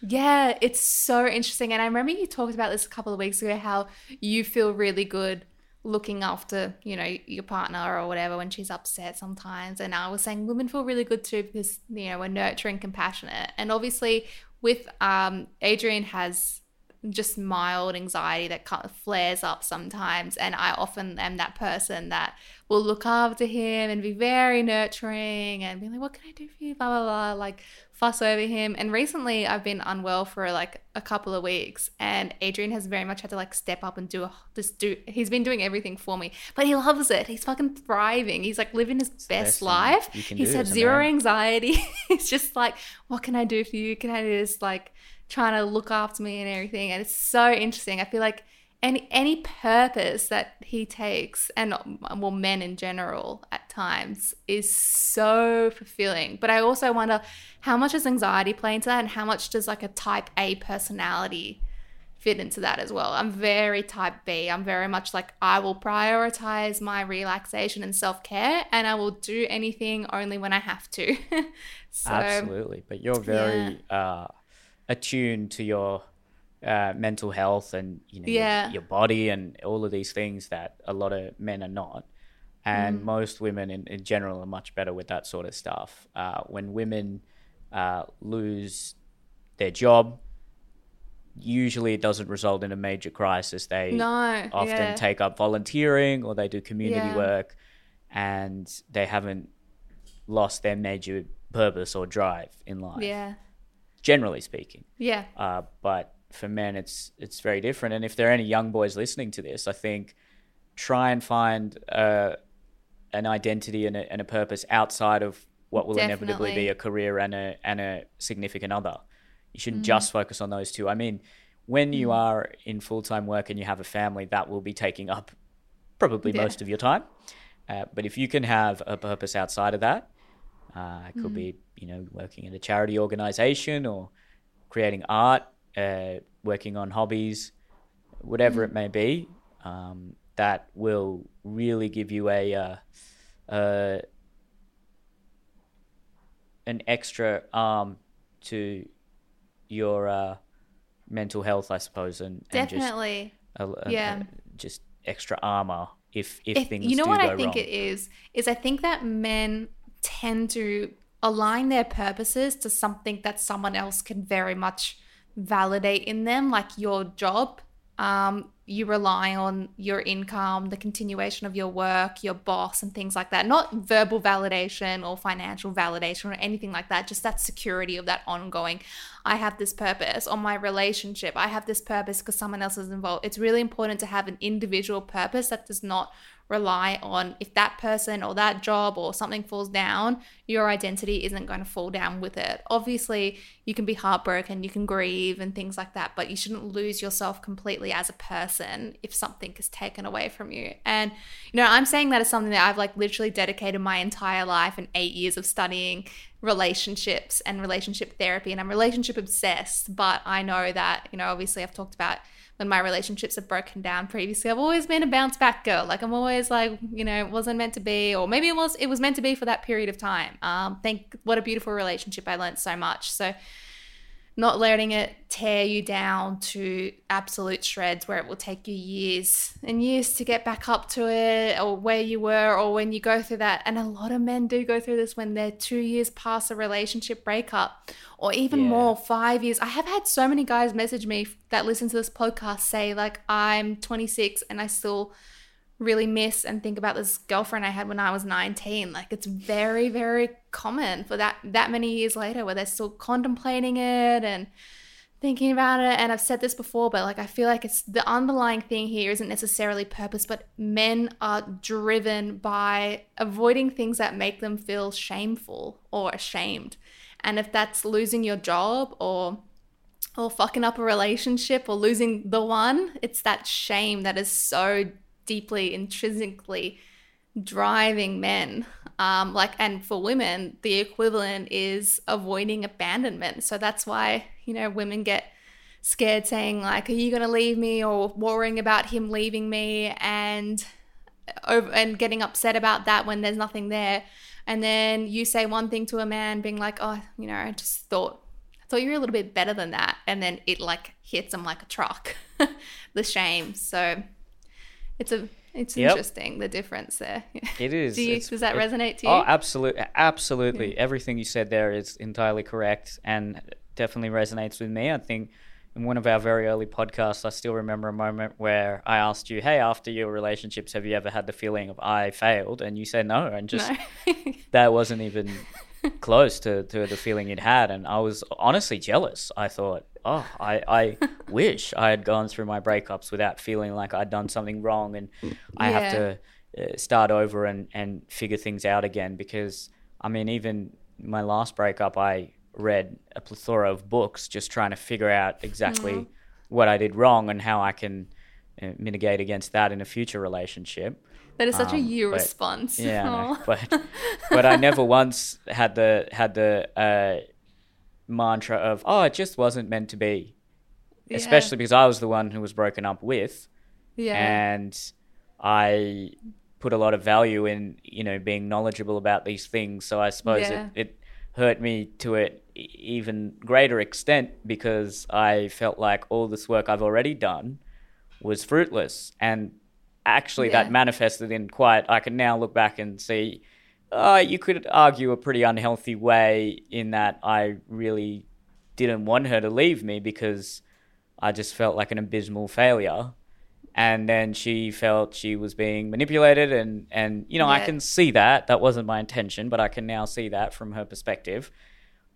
Yeah, it's so interesting. And I remember you talked about this a couple of weeks ago how you feel really good looking after, you know, your partner or whatever when she's upset sometimes. And I was saying women feel really good too because, you know, we're nurturing, compassionate. And obviously with um Adrian has just mild anxiety that kind of flares up sometimes. And I often am that person that will look after him and be very nurturing and be like, what can I do for you? Blah, blah, blah. Like fuss over him. And recently I've been unwell for like a couple of weeks and Adrian has very much had to like step up and do a, just do, he's been doing everything for me, but he loves it. He's fucking thriving. He's like living his best, best life. He's had zero anxiety. He's just like, what can I do for you? Can I do this? Like, trying to look after me and everything and it's so interesting i feel like any any purpose that he takes and well men in general at times is so fulfilling. But i also wonder how much does anxiety play into that and how much does like a type a personality fit into that as well? I'm very type b. I'm very much like i will prioritize my relaxation and self-care and i will do anything only when i have to. So Absolutely. But you're very uh, attuned to your uh, mental health and you know your- Yeah. your, body and all of these things that a lot of men are not. And Mm. most women in, in general are much better with that sort of stuff. Uh, when women uh, lose their job, usually it doesn't result in a major crisis. They no often yeah. take up volunteering or they do community Yeah. work and they haven't lost their major purpose or drive in life yeah generally speaking yeah uh, but for men it's it's very different and if there are any young boys listening to this i think try and find uh, an identity and a, and a purpose outside of what will inevitably be a career and a and a significant other you Mm. shouldn't just focus on those two i mean when you are in full-time work and you have a family that will be taking up probably Yeah. most of your time uh, but if you can have a purpose outside of that uh, it Mm. could be, you know, working in a charity organization or creating art, uh, working on hobbies, whatever it may be. Um, that will really give you a uh, uh, an extra arm to your uh, mental health, I suppose, and, and just definitely a, a- Yeah. a- just extra armor if if, if, things you know what i think wrong. it is is i think that men tend to align their purposes to something that someone else can very much validate in them like your job um, you rely on your income the continuation of your work your boss and things like that. Not verbal validation or financial validation or anything like that just that security of that ongoing i have this purpose on my relationship i have this purpose because someone else is involved. It's really important to have an individual purpose that does not rely on if that person or that job or something falls down, your identity isn't going to fall down with it. Obviously, you can be heartbroken, you can grieve and things like that, but you shouldn't lose yourself completely as a person if something is taken away from you. And you know, I'm saying that as something that I've like literally dedicated my entire life and 8 years of studying relationships and relationship therapy and I'm relationship obsessed, but I know that, you know, obviously I've talked about when my relationships have broken down previously, I've always been a bounce back girl. Like I'm always like, you know, it wasn't meant to be, or maybe it was it was meant to be for that period of time. Um, think what a beautiful relationship. I learned so much. So not letting it tear you down to absolute shreds where it will take you years and years to get back up to it or where you were or when you go through that and a lot of men do go through this when they're two years past a relationship breakup or even Yeah. more five years i have had so many guys message me that listen to this podcast say like i'm 26 and i still really miss and think about this girlfriend I had when I was 19. Like it's very, very common for that that many years later where they're still contemplating it and thinking about it. And I've said this before, but like I feel like it's the underlying thing here isn't necessarily purpose, but men are driven by avoiding things that make them feel shameful or ashamed. And if that's losing your job or or fucking up a relationship or losing the one, it's that shame that is so deeply intrinsically driving men. Um, like, and for women, the equivalent is avoiding abandonment. So that's why, you know, women get scared saying, like, are you going to leave me or worrying about him leaving me and over and getting upset about that when there's nothing there. And then you say one thing to a man being like, oh, you know, I just thought I thought you were a little bit better than that. And then it like hits them like a truck, the shame. So it's a, it's Yep. interesting the difference there. It is. Do you, does that it- resonate to oh, you? Oh, absolutely, absolutely. Everything you said there is entirely correct and definitely resonates with me. I think in one of our very early podcasts, I still remember a moment where I asked you, "Hey, after your relationships, have you ever had the feeling of I failed?" And you said no, and just no. that wasn't even close to, to the feeling you'd had. And I was honestly jealous. I thought, oh, I, I wish I had gone through my breakups without feeling like I'd done something wrong and I have to uh, start over and, and figure things out again. Because, I mean, even my last breakup, I read a plethora of books just trying to figure out exactly what I did wrong and how I can uh, mitigate against that in a future relationship. That is such a um, you but- response. Yeah. But but I never once had the had the uh, mantra of oh it just wasn't meant to be, Yeah. especially because I was the one who was broken up with, yeah. and I put a lot of value in you know being knowledgeable about these things. So I suppose Yeah. it, it hurt me to an even greater extent because I felt like all this work I've already done was fruitless and actually Yeah. that manifested in quite i can now look back and see uh, you could argue a pretty unhealthy way in that i really didn't want her to leave me because i just felt like an abysmal failure. And then she felt she was being manipulated and and you know i can see that. That wasn't my intention but i can now see that from her perspective.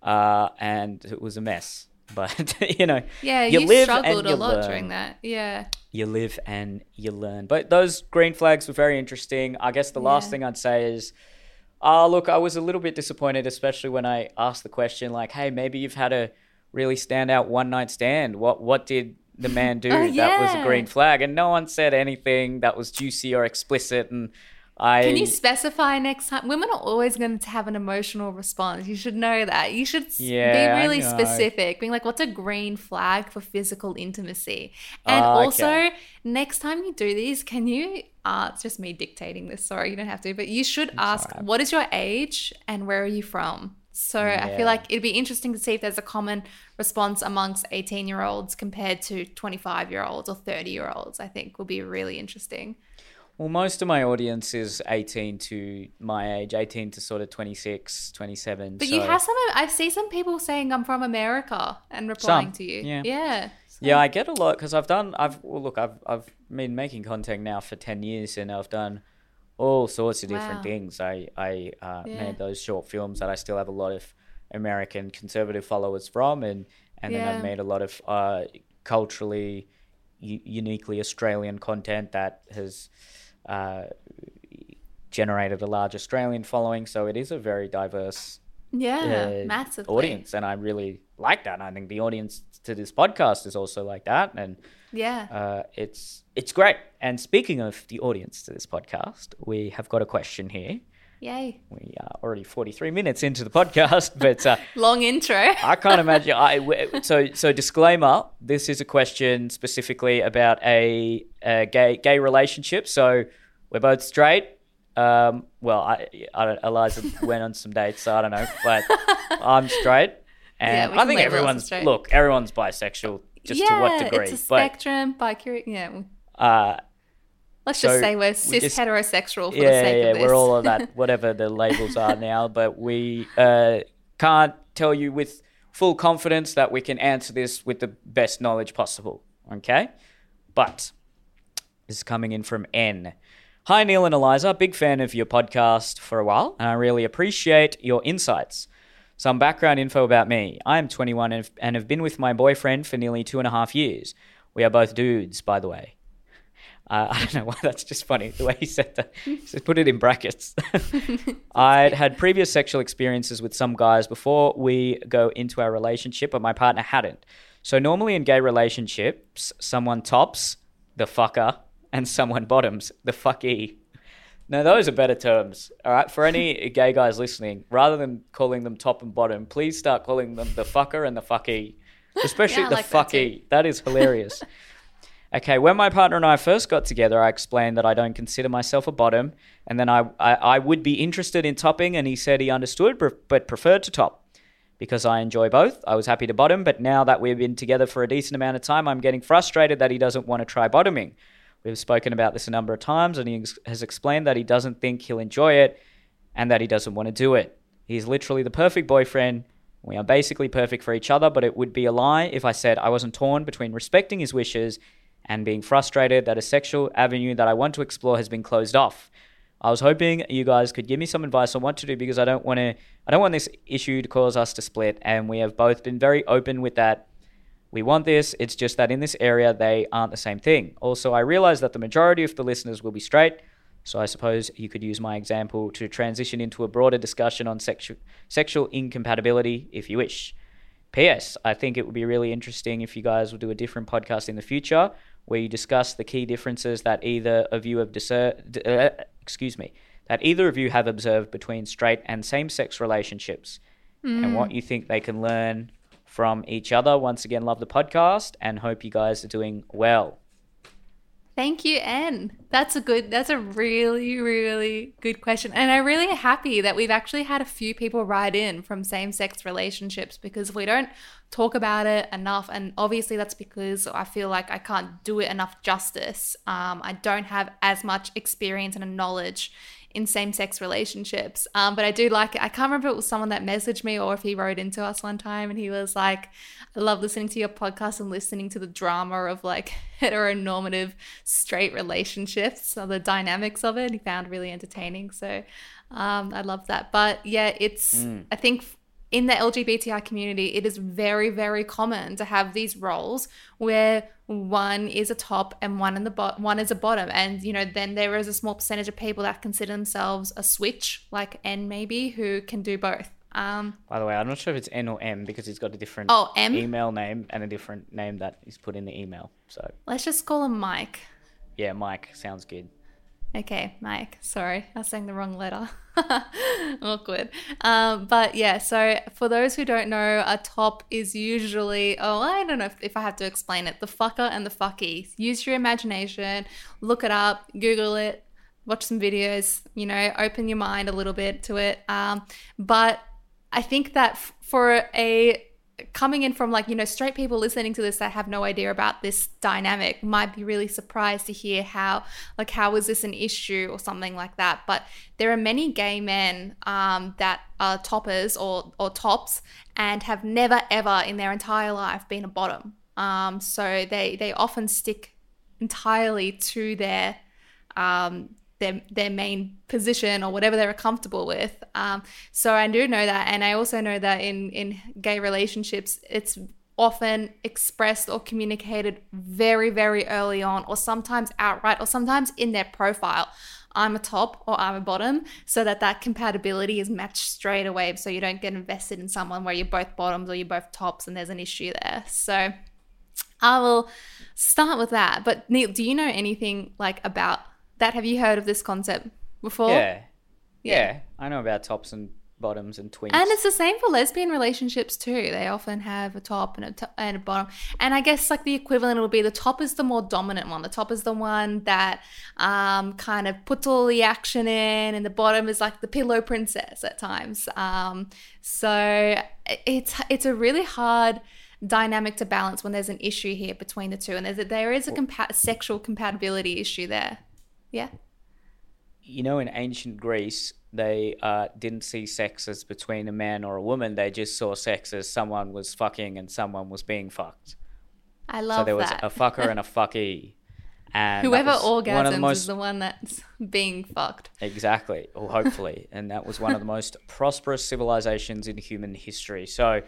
Uh, and it was a mess but you know yeah, you you, live struggled and a you lot learn during that. Yeah. you live and you learn. But those green flags were very interesting. I guess the last Yeah. thing I'd say is, uh, look, I was a little bit disappointed, especially when I asked the question, like, hey, maybe you've had a really standout one night stand. What what did the man do Oh, that was a green flag? And no one said anything that was juicy or explicit. And I Can you specify next time? Women are always going to have an emotional response. You should know that. You should Yeah, be really specific, being like, what's a green flag for physical intimacy? And Ah, also, okay. next time you do these, can you? Uh, it's just me dictating this. Sorry, you don't have to, but you should ask, what is your age and where are you from? So I feel like it'd be interesting to see if there's a common response amongst 18 year olds compared to 25 year olds or 30 year olds. I think will be really interesting. Well, most of my audience is 18 to my age, 18 to sort of 26, 27. But you have some. I see some people saying I'm from America and replying Some, to you. yeah. yeah, Yeah, I get a lot because I've done. I've well, look, I've I've been making content now for ten years, and I've done all sorts of different Wow. things. I I uh, Yeah. made those short films that I still have a lot of American conservative followers from, and and then I've made a lot of uh, culturally u- uniquely Australian content that has. Uh, generated a large Australian following, so it is a very diverse yeah, uh, massively. audience, and I really like that. I think the audience to this podcast is also like that, and Yeah, uh, it's it's great. And speaking of the audience to this podcast, we have got a question here. Yay! We are already forty three minutes into the podcast, but uh, Long intro. I can't imagine. I so so disclaimer. This is a question specifically about a, a gay gay relationship. So we're both straight. Um, well, I, I don't, Eliza went on some dates, so I don't know, but I'm straight, and we I think label us as everyone's look. Everyone's bisexual, just yeah, to what degree? it's a but spectrum. Bicurious. Yeah, uh, let's So just say we're cis just- heterosexual for yeah, the sake yeah, of this. we're all of that, whatever the labels are now. But we uh, can't tell you with full confidence that we can answer this with the best knowledge possible. Okay, but this is coming in from N. Hi, Neel and Eliza. Big fan of your podcast for a while, and I really appreciate your insights. Some background info about me. I am 21 and and have been with my boyfriend for nearly two and a half years. We are both dudes, by the way. Uh, I don't know why that's just funny the way he said that. He said, put it in brackets. I'd had previous sexual experiences with some guys before we go into our relationship, but my partner hadn't. So normally in gay relationships, someone tops the fucker and someone bottoms the fucky. Now those are better terms. All right, for any gay guys listening, rather than calling them top and bottom, please start calling them the fucker and the fucky, especially Yeah, the like that fucky. that is hilarious. Okay, when my partner and I first got together, I explained that I don't consider myself a bottom, and then I, I, I would be interested in topping, and he said he understood, but preferred to top. because I enjoy both. I was happy to bottom, but now that we've been together for a decent amount of time, I'm getting frustrated that he doesn't want to try bottoming. We've spoken about this a number of times, and he has explained that he doesn't think he'll enjoy it and that he doesn't want to do it. He's literally the perfect boyfriend. We are basically perfect for each other, but it would be a lie if I said I wasn't torn between respecting his wishes and being frustrated that a sexual avenue that I want to explore has been closed off. I was hoping you guys could give me some advice on what to do because I don't want to I don't want this issue to cause us to split and we have both been very open with that. We want this, it's just that in this area they aren't the same thing. Also, I realize that the majority of the listeners will be straight, so I suppose you could use my example to transition into a broader discussion on sexu- sexual incompatibility if you wish. P.S. I think it would be really interesting if you guys would do a different podcast in the future where you discuss the key differences that either of you have discerned, uh, excuse me, that either of you have observed between straight and same-sex relationships, mm. and what you think they can learn from each other. Once again, love the podcast and hope you guys are doing well. Thank you, Anne. That's a good, that's a really, really good question. And I'm really happy that we've actually had a few people write in from same sex relationships because we don't talk about it enough. And obviously, that's because I feel like I can't do it enough justice. Um, I don't have as much experience and knowledge in same sex relationships. Um, but I do like it. I can't remember if it was someone that messaged me or if he wrote into us one time and he was like, I love listening to your podcast and listening to the drama of like heteronormative straight relationships or the dynamics of it. He found really entertaining. So um, I love that. But yeah, it's, mm. I think in the LGBTI community, it is very, very common to have these roles where one is a top and one in the bot, one is a bottom, and you know then there is a small percentage of people that consider themselves a switch, like N maybe, who can do both. Um, By the way, I'm not sure if it's N or M because he's got a different oh, M? email name and a different name that is put in the email. So let's just call him Mike. Yeah, Mike sounds good. Okay, Mike. Sorry, I was saying the wrong letter. Awkward. Um, but yeah, so for those who don't know, a top is usually, oh, I don't know if, if I have to explain it, the fucker and the fucky. Use your imagination, look it up, Google it, watch some videos, you know, open your mind a little bit to it. Um, but I think that f- for a coming in from like you know straight people listening to this that have no idea about this dynamic might be really surprised to hear how like how is this an issue or something like that. But there are many gay men um, that are toppers or or tops and have never ever in their entire life been a bottom. Um, so they they often stick entirely to their um, their their main position or whatever they're comfortable with. Um, so I do know that, and I also know that in in gay relationships, it's often expressed or communicated very very early on, or sometimes outright, or sometimes in their profile. I'm a top or I'm a bottom, so that that compatibility is matched straight away. So you don't get invested in someone where you're both bottoms or you're both tops, and there's an issue there. So I will start with that. But Neel, do you know anything like about that have you heard of this concept before? Yeah. Yeah. yeah. I know about tops and bottoms and twins. And it's the same for lesbian relationships too. They often have a top and a, to- and a bottom. And I guess like the equivalent would be the top is the more dominant one. The top is the one that um, kind of puts all the action in, and the bottom is like the pillow princess at times. Um, so it's it's a really hard dynamic to balance when there's an issue here between the two, and there's a, there is a compa- sexual compatibility issue there. Yeah. You know, in ancient Greece, they uh, didn't see sex as between a man or a woman. They just saw sex as someone was fucking and someone was being fucked. I love that. So there was that. a fucker and a fucky. And Whoever that one of orgasms the most is the one that's being fucked. Exactly, or hopefully. and that was one of the most prosperous civilizations in human history. So,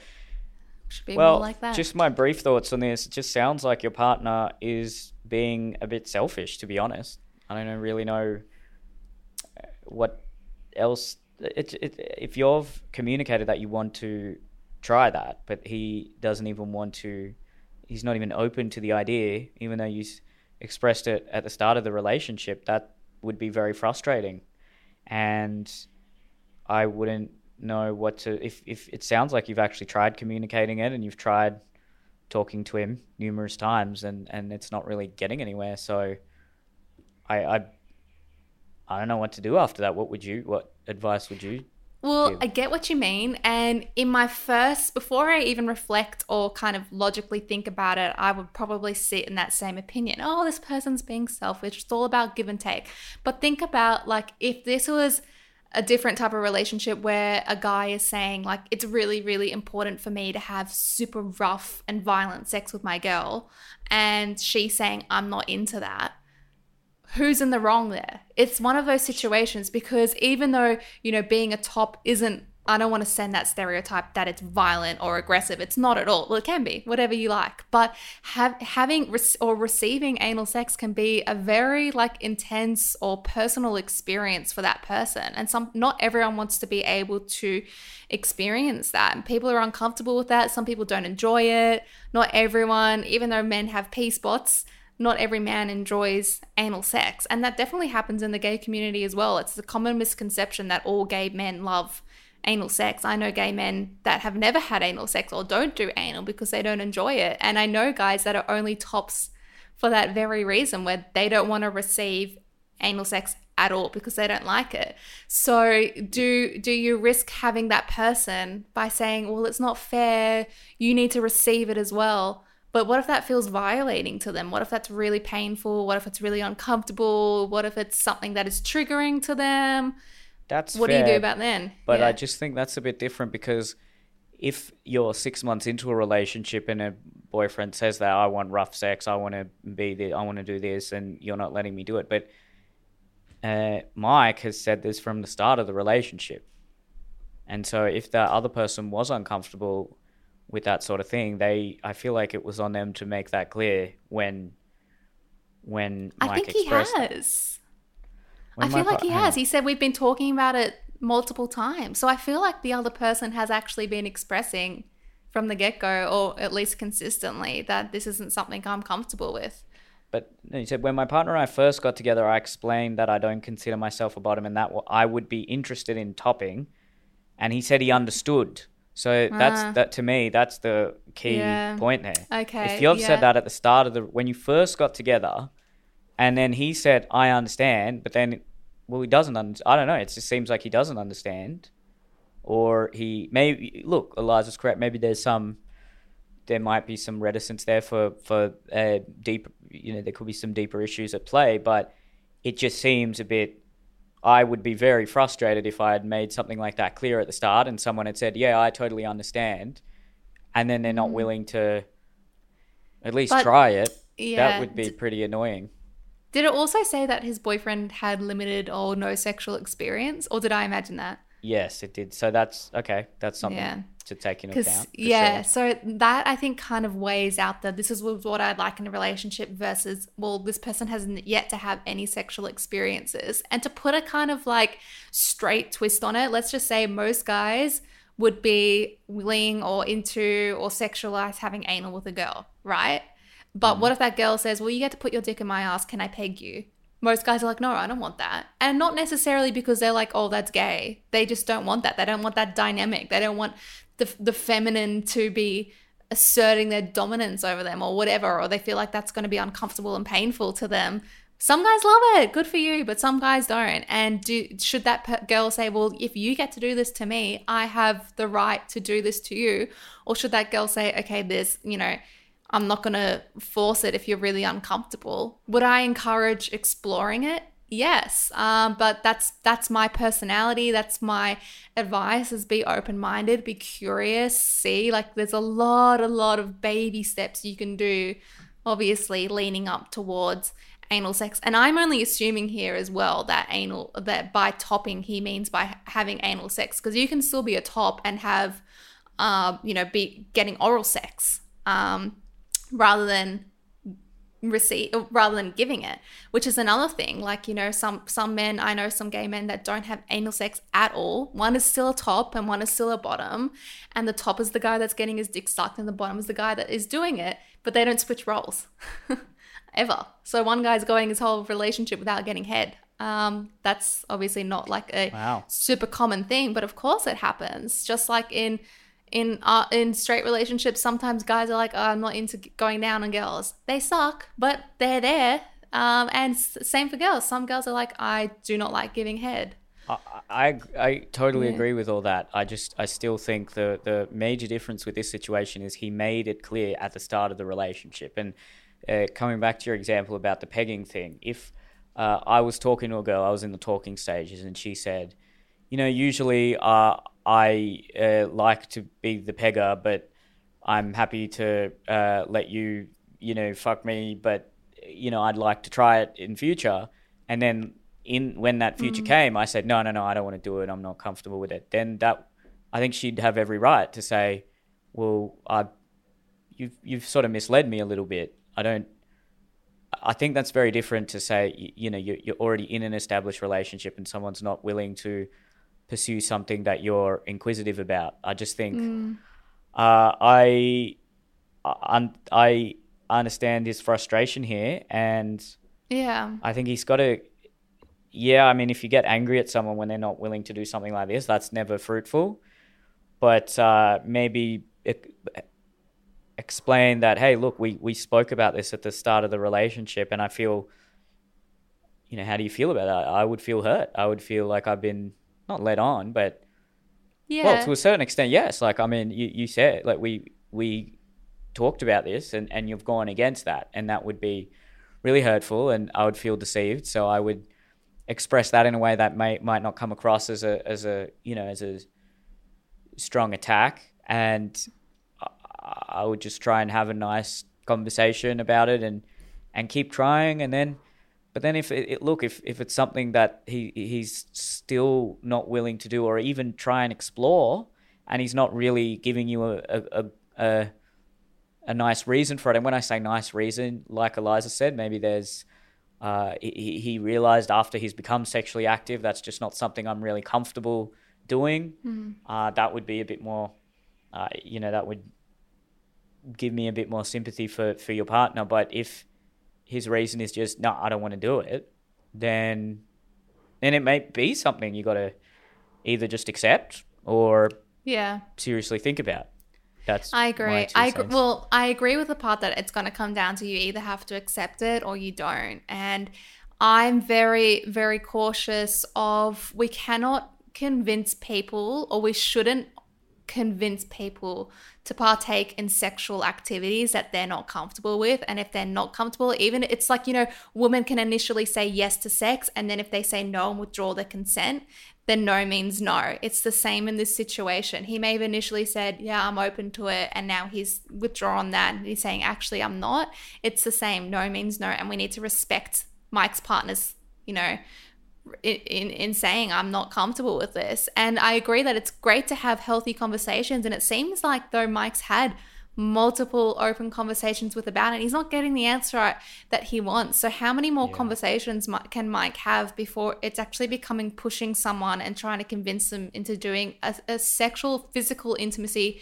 be well, more like that. just my brief thoughts on this. It just sounds like your partner is being a bit selfish, to be honest. I don't really know what else. It, it, if you've communicated that you want to try that, but he doesn't even want to, he's not even open to the idea, even though you expressed it at the start of the relationship, that would be very frustrating. And I wouldn't know what to, if, if it sounds like you've actually tried communicating it and you've tried talking to him numerous times and, and it's not really getting anywhere. So, I, I I don't know what to do after that. What would you? What advice would you Well, feel. I get what you mean. And in my first, before I even reflect or kind of logically think about it, I would probably sit in that same opinion. Oh, this person's being selfish. It's all about give and take. But think about like if this was a different type of relationship where a guy is saying, like, it's really, really important for me to have super rough and violent sex with my girl. And she's saying, I'm not into that who's in the wrong there? It's one of those situations because even though, you know, being a top isn't, I don't want to send that stereotype that it's violent or aggressive. It's not at all. Well, it can be, whatever you like. But have, having re- or receiving anal sex can be a very like intense or personal experience for that person. And some, not everyone wants to be able to experience that. And people are uncomfortable with that. Some people don't enjoy it. Not everyone, even though men have P-spots, not every man enjoys anal sex. And that definitely happens in the gay community as well. It's a common misconception that all gay men love anal sex. I know gay men that have never had anal sex or don't do anal because they don't enjoy it. And I know guys that are only tops for that very reason, where they don't want to receive anal sex at all because they don't like it. So do do you risk having that person by saying, "Well, it's not fair. You need to receive it as well." But what if that feels violating to them? What if that's really painful? What if it's really uncomfortable? What if it's something that is triggering to them? That's what fair, do you do about then? But Yeah. I just think that's a bit different because if you're six months into a relationship and a boyfriend says that I want rough sex, I want to be the, I want to do this, and you're not letting me do it, but uh, Mike has said this from the start of the relationship, and so if that other person was uncomfortable with that sort of thing, they, I feel like it was on them to make that clear when, when I Mike think he has. I feel like he has. He said we've been talking about it multiple times. So I feel like the other person has actually been expressing from the get go, or at least consistently, that this isn't something I'm comfortable with. But he said, when my partner and I first got together, I explained that I don't consider myself a bottom and that I would be interested in topping. And he said he understood. So Ah. that's that to me. That's the key Yeah. point there. Okay, If you've yeah. said that at the start of the when you first got together, and then he said, "I understand," but then, well, he doesn't. Un- I don't know. It just seems like he doesn't understand, or he maybe look. Eliza's correct. Maybe there's some there might be some reticence there for for uh, deep. You know, there could be some deeper issues at play, but it just seems a bit. I would be very frustrated if I had made something like that clear at the start, and someone had said, "Yeah, I totally understand," and then they're not willing to at least Mm. But- try it. Yeah. That would be pretty annoying. Did it also say that his boyfriend had limited or no sexual experience, or did I imagine that? Yes, it did. So that's okay. That's something Yeah. To take into account. yeah, sure. so that I think kind of weighs out that this is what I'd like in a relationship versus well, this person hasn't yet to have any sexual experiences, and to put a kind of like straight twist on it, let's just say most guys would be willing or into or sexualize having anal with a girl, right? But mm-hmm. what if that girl says, "Well, you get to put your dick in my ass. Can I peg you?" Most guys are like, no, I don't want that. And not necessarily because they're like, oh, that's gay. They just don't want that. They don't want that dynamic. They don't want the, the feminine to be asserting their dominance over them or whatever, or they feel like that's going to be uncomfortable and painful to them. Some guys love it, good for you, but some guys don't. And do, should that per- girl say, well, if you get to do this to me, I have the right to do this to you? Or should that girl say, okay, there's, you know, I'm not going to force it if you're really uncomfortable. Would I encourage exploring it? Yes, um, but that's that's my personality. That's my advice: is be open minded, be curious. See, like there's a lot, a lot of baby steps you can do. Obviously, leaning up towards anal sex, and I'm only assuming here as well that anal that by topping he means by having anal sex because you can still be a top and have, um, you know, be getting oral sex. Um, rather than receive rather than giving it which is another thing. Like you know some some men i know some gay men that don't have anal sex at all. One is still a top and one is still a bottom. And the top is the guy that's getting his dick sucked and the bottom is the guy that is doing it but they don't switch roles. Ever. So one guy's going his whole relationship without getting head. Um, that's obviously not like a Wow. super common thing, but of course it happens. Just like in in uh, in straight relationships, sometimes guys are like, oh, "I'm not into going down on girls." They suck, but they're there. Um, and same for girls. Some girls are like, "I do not like giving head." I, I, I totally Yeah. agree with all that. I just I still think the the major difference with this situation is he made it clear at the start of the relationship. And uh, coming back to your example about the pegging thing, if uh, I was talking to a girl, I was in the talking stages, and she said, you know, usually uh, I uh, like to be the pegger, but I'm happy to uh, let you, you know, fuck me, but you know, I'd like to try it in future. And then in when that future came, I said, no, no, no, I don't want to do it. I'm not comfortable with it. Then that, I think she'd have every right to say, well, I, you've you've sort of misled me a little bit. I don't. I think that's very different to say, you, you know, you're, you're already in an established relationship and someone's not willing to pursue something that you're inquisitive about. I just think uh, I, I I understand his frustration here, and Yeah. I think he's got to. Yeah, I mean, if you get angry at someone when they're not willing to do something like this, that's never fruitful. But uh, maybe ex- explain that, hey, look, we, we spoke about this at the start of the relationship, and I feel, you know, how do you feel about that? I would feel hurt. I would feel like I've been not led on, but Yeah. well, to a certain extent, yes. Like, I mean, you, you said, like, we we talked about this and, and you've gone against that. And that would be really hurtful and I would feel deceived. So I would express that in a way that may, might not come across as a, as a, you know, as a strong attack. And I- I would just try and have a nice conversation about it and, and keep trying. And then, but then if it, it look, if, if it's something that he, he's still not willing to do or even try and explore, and he's not really giving you a, a, a, a, a nice reason for it. And when I say nice reason, like Eliza said, maybe there's, uh, he, he realized after he's become sexually active, that's just not something I'm really comfortable doing. Uh, that would be a bit more, uh, you know, that would give me a bit more sympathy for, for your partner. But if his reason is just, no, I don't want to do it, then, then it may be something you got to either just accept or yeah. seriously think about. That's I agree. I agree. Well, I agree with the part that it's going to come down to you either have to accept it or you don't. And I'm very, very cautious of we cannot convince people or we shouldn't convince people to partake in sexual activities that they're not comfortable with. And if they're not comfortable even it's like you know women can initially say yes to sex and then if they say no and withdraw their consent then no means no. It's the same in this situation. He may have initially said yeah i'm open to it and now he's withdrawn that and he's saying actually i'm not. It's the same. No means no. And we need to respect mike's partner's you know in, in, in saying I'm not comfortable with this. And I agree that it's great to have healthy conversations. And it seems like though Mike's had multiple open conversations with about it, he's not getting the answer that he wants. So how many more Yeah. conversations can Mike have before it's actually becoming pushing someone and trying to convince them into doing a, a sexual physical intimacy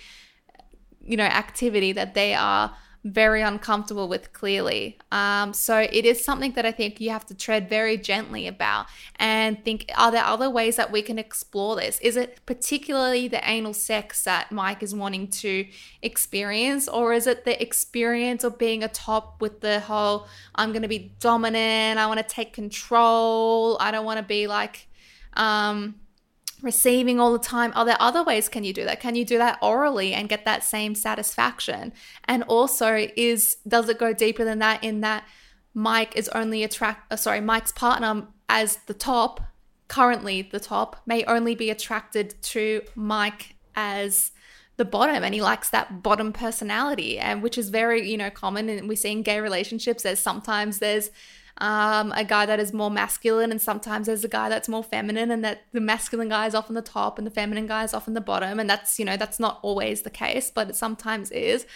you know activity that they are very uncomfortable with clearly. Um, so it is something that i think you have to tread very gently about and think are there other ways that we can explore this? Is it particularly the anal sex that mike is wanting to experience or is it the experience of being a top with the whole i'm going to be dominant i want to take control i don't want to be like um receiving all the time. Are there other ways can you do that? Can you do that orally and get that same satisfaction? And also is does it go deeper than that in that mike is only attract uh, sorry mike's partner as the top currently the top may only be attracted to mike as the bottom and he likes that bottom personality and which is very you know common and we see in gay relationships there's sometimes there's um, a guy that is more masculine and sometimes there's a guy that's more feminine and that the masculine guy is often the top and the feminine guy is often the bottom and that's you know that's not always the case but it sometimes is.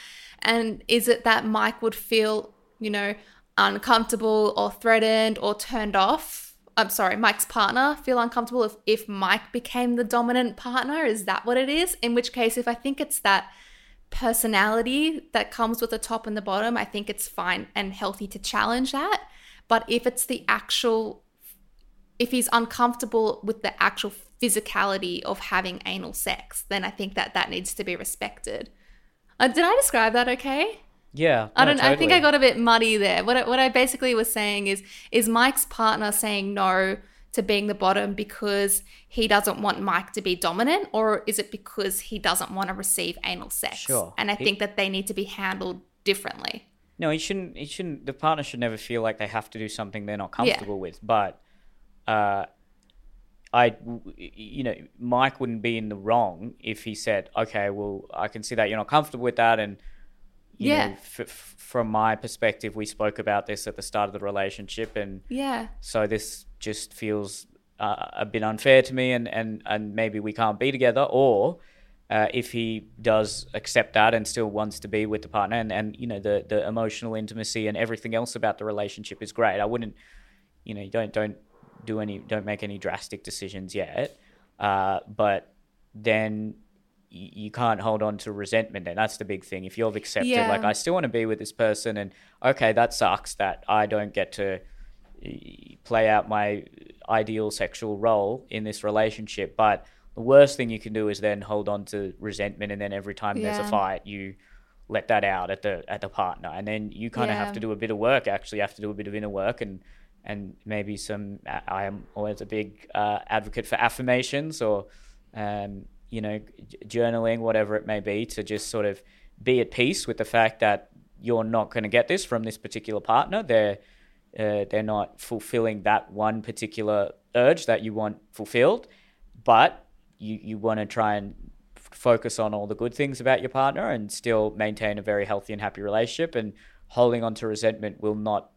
And is it that mike would feel you know uncomfortable or threatened or turned off? I'm sorry mike's partner feel uncomfortable if, if mike became the dominant partner? Is that what it is? In which case if i think it's that personality that comes with the top and the bottom i think it's fine and healthy to challenge that but if it's the actual, if he's uncomfortable with the actual physicality of having anal sex, then I think that that needs to be respected. Uh, did I describe that okay? yeah, I don't. I think I got a bit muddy there. What I, what I basically was saying is is Mike's partner saying no to being the bottom because he doesn't want Mike to be dominant, or is it because he doesn't want to receive anal sex? Sure. And I He- think that they need to be handled differently. No, it shouldn't. He shouldn't. The partner should never feel like they have to do something they're not comfortable with. But, uh, I, you know, Mike wouldn't be in the wrong if he said, "Okay, well, I can see that you're not comfortable with that," and you Yeah. know, f- f- from my perspective, we spoke about this at the start of the relationship, and Yeah. so this just feels uh, a bit unfair to me, and and and maybe we can't be together, or. Uh, if he does accept that and still wants to be with the partner. And, and you know the, the emotional intimacy and everything else about the relationship is great. I wouldn't you know don't don't do any don't make any drastic decisions yet. Uh, but then y- you can't hold on to resentment and that's the big thing. If you've accepted Yeah. like i still want to be with this person and okay that sucks that i don't get to play out my ideal sexual role in this relationship but the worst thing you can do is then hold on to resentment and then every time there's a Yeah. fight you let that out at the at the partner and then you kind of Yeah. have to do a bit of work actually you have to do a bit of inner work and and maybe some I- i am always a big uh, advocate for affirmations or um, you know j- journaling whatever it may be to just sort of be at peace with the fact that you're not going to get this from this particular partner they're uh, they're not fulfilling that one particular urge that you want fulfilled but you, you want to try and f- focus on all the good things about your partner and still maintain a very healthy and happy relationship and holding on to resentment will not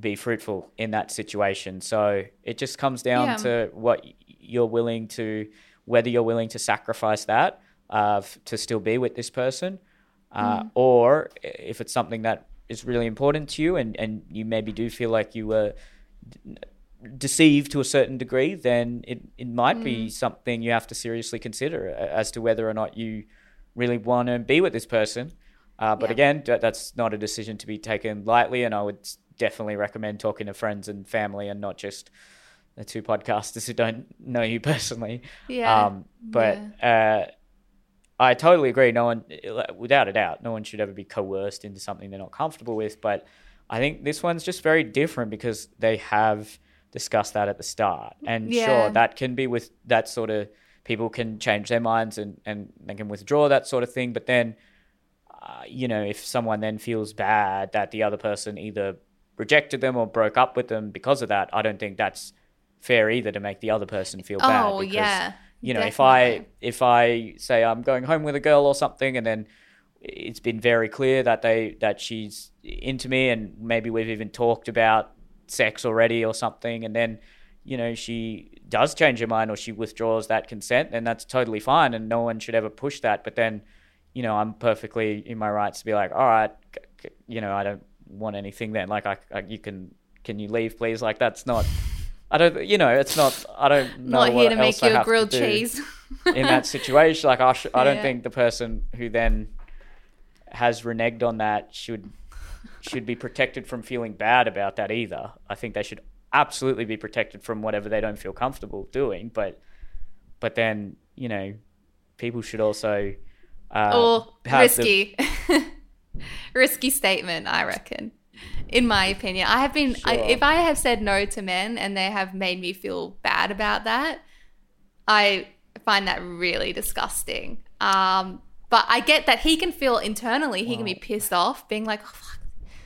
be fruitful in that situation so it just comes down Yeah. to what you're willing to whether you're willing to sacrifice that uh, f- to still be with this person uh, or if it's something that is really important to you and, and you maybe do feel like you were deceived to a certain degree, then it, it might be something you have to seriously consider as to whether or not you really want to be with this person. Uh, but Yeah. again, that, that's not a decision to be taken lightly, and I would definitely recommend talking to friends and family and not just the two podcasters who don't know you personally. Yeah. Um, but uh, I totally agree. No one, without a doubt, no one should ever be coerced into something they're not comfortable with. But I think this one's just very different because they have discussed that at the start. And Yeah. sure, that can be with that sort of people can change their minds and, and they can withdraw that sort of thing. But then, uh, you know, if someone then feels bad that the other person either rejected them or broke up with them because of that, I don't think that's fair either to make the other person feel bad. oh, yeah. you know if i if i say i'm going home with a girl or something and then it's been very clear that they that she's into me and maybe we've even talked about sex already or something and then you know she does change her mind or she withdraws that consent then that's totally fine and no one should ever push that but then you know i'm perfectly in my rights to be like all right you know i don't want anything then like I, I you can can you leave please like that's not I don't, you know, it's not. I don't know Not what here to make you a grilled cheese. in that situation. Like I, sh- I don't Yeah. think the person who then has reneged on that should should be protected from feeling bad about that either. I think they should absolutely be protected from whatever they don't feel comfortable doing. But but then you know, people should also uh, or have the- risky. risky statement, I reckon. In my opinion, I have been. I, if I have said no to men and they have made me feel bad about that, I find that really disgusting. Um, but I get that he can feel internally. He can be pissed off, being like, oh, fuck,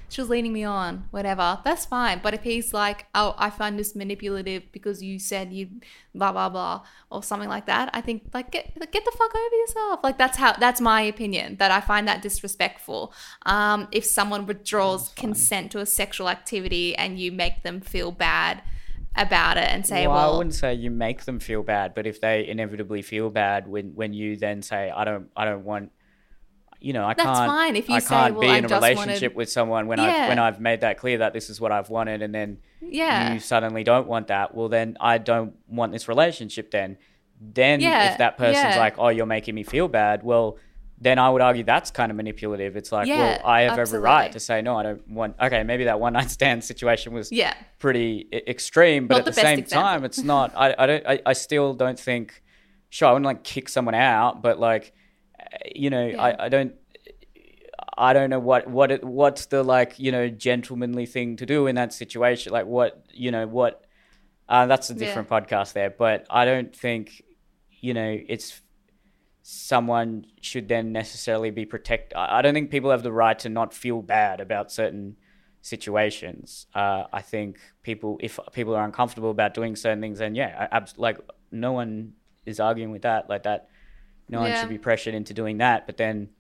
she was leading me on, whatever. That's fine. But if he's like, oh, I find this manipulative because you said you blah blah blah or something like that, I think like get get the fuck over yourself. Like that's how that's my opinion. That I find that disrespectful. Um, if someone withdraws consent to a sexual activity and you make them feel bad about it and say, well, well, I wouldn't say you make them feel bad, but if they inevitably feel bad when when you then say, I don't, I don't want. You know, I That's can't. fine if you I say, can't "Well, be I in a just wanted-" relationship with someone when I when I've made that clear that this is what I've wanted, and then yeah, you suddenly don't want that, well, then I don't want this relationship then. Then Yeah, if that person's yeah. like, oh, you're making me feel bad, well, then I would argue that's kind of manipulative. It's like, Yeah, well, I have every right to say, no, I don't want, okay, maybe that one night stand situation was yeah. pretty extreme, but Not at the, the same example. time, it's not, I, I don't, I, I still don't think, sure, I wouldn't like kick someone out, but like, you know, Yeah. I, I don't, I don't know what what it, what's the like you know gentlemanly thing to do in that situation. Like what you know what Uh, that's a different yeah. podcast there, but I don't think you know it's someone should then necessarily be protected. I don't think people have the right to not feel bad about certain situations. Uh, I think people, if people are uncomfortable about doing certain things, then yeah, I, like no one is arguing with that. Like that, no yeah. one should be pressured into doing that. But then,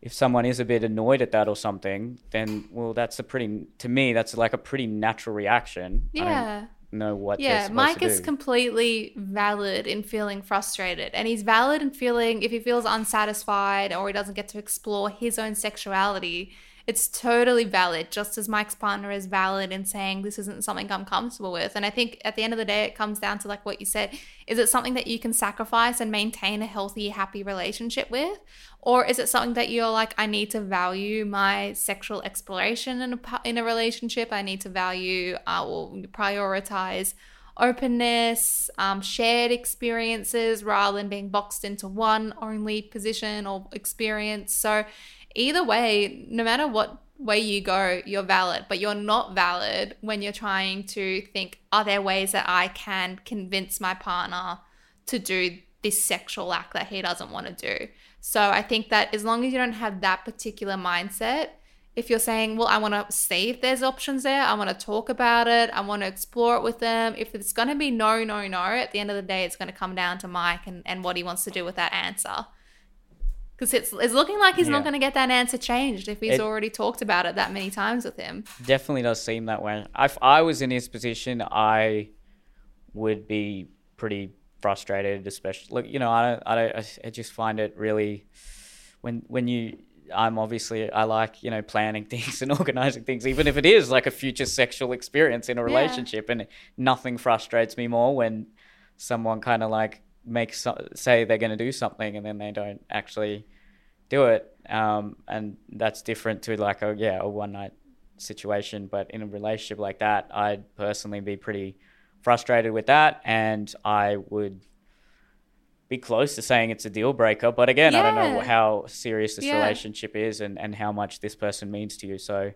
if someone is a bit annoyed at that or something, then well, that's a pretty to me that's like a pretty natural reaction. Yeah. know what yeah mike is completely valid in feeling frustrated and he's valid in feeling if he feels unsatisfied or he doesn't get to explore his own sexuality it's totally valid, just as Mike's partner is valid in saying this isn't something I'm comfortable with. And I think at the end of the day, it comes down to like what you said is it something that you can sacrifice and maintain a healthy, happy relationship with? Or is it something that you're like, I need to value my sexual exploration in a, in a relationship? I need to value uh, or prioritize openness, um, shared experiences rather than being boxed into one only position or experience. So either way, no matter what way you go, you're valid, but you're not valid when you're trying to think, are there ways that I can convince my partner to do this sexual act that he doesn't want to do? So I think that as long as you don't have that particular mindset, if you're saying, well, I want to see if there's options there, I want to talk about it, I want to explore it with them. If it's going to be no, no, no, at the end of the day, it's going to come down to Mike and, and what he wants to do with that answer because it's, it's looking like he's yeah. not going to get that answer changed if he's it already talked about it that many times with him. Definitely does seem that way. If I was in his position, I would be pretty frustrated, especially look. You know, I don't, I don't, I just find it really when when you. I'm obviously I like you know planning things and organizing things, even if it is like a future sexual experience in a relationship, yeah. and nothing frustrates me more when someone kind of like make so- say they're going to do something and then they don't actually do it um, and that's different to like a yeah a one night situation but in a relationship like that i'd personally be pretty frustrated with that and i would be close to saying it's a deal breaker but again yeah. i don't know how serious this yeah. relationship is and, and how much this person means to you so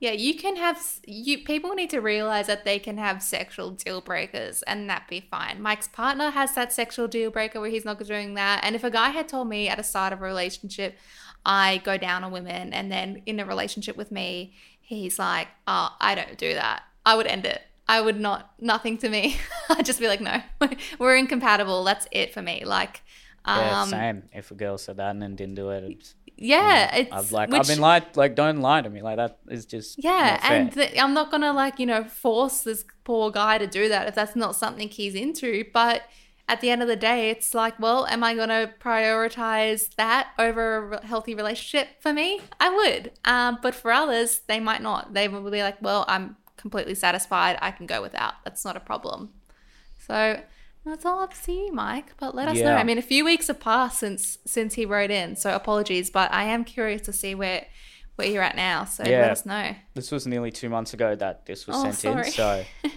yeah, you can have you people need to realize that they can have sexual deal breakers and that be fine. Mike's partner has that sexual deal breaker where he's not doing that. And if a guy had told me at the start of a relationship, I go down on women and then in a relationship with me, he's like, "Oh, I don't do that." I would end it. I would not nothing to me. I'd just be like, "No. We're incompatible. That's it for me." Like um, yeah, same. If a girl said that and then didn't do it, yeah, it's I've like which, I've been lied like don't lie to me like that is just yeah, and the, I'm not gonna like you know force this poor guy to do that if that's not something he's into. But at the end of the day, it's like, well, am I gonna prioritize that over a healthy relationship for me? I would, um, but for others, they might not. They will be like, well, I'm completely satisfied. I can go without. That's not a problem. So that's all up to you, Mike. But let us yeah. know. I mean, a few weeks have passed since since he wrote in, so apologies. But I am curious to see where where you're at now. So yeah. let us know. This was nearly two months ago that this was oh, sent sorry. in. So.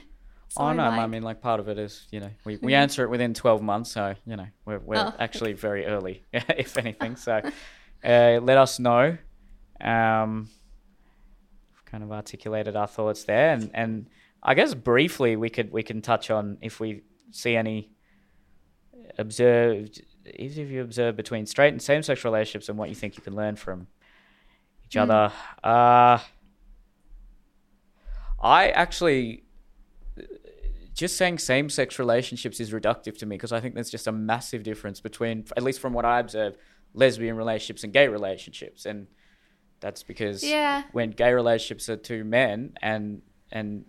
Sorry, oh no, Mike. I mean like part of it is you know we, we answer it within twelve months, so you know we're we're oh. actually very early, if anything. So uh, let us know. Um, kind of articulated our thoughts there, and and I guess briefly we could we can touch on if we see any observed, even if you observe between straight and same sex relationships and what you think you can learn from each mm. other. Uh, I actually just saying same sex relationships is reductive to me because I think there's just a massive difference between, at least from what I observe, lesbian relationships and gay relationships. And that's because yeah. when gay relationships are two men and and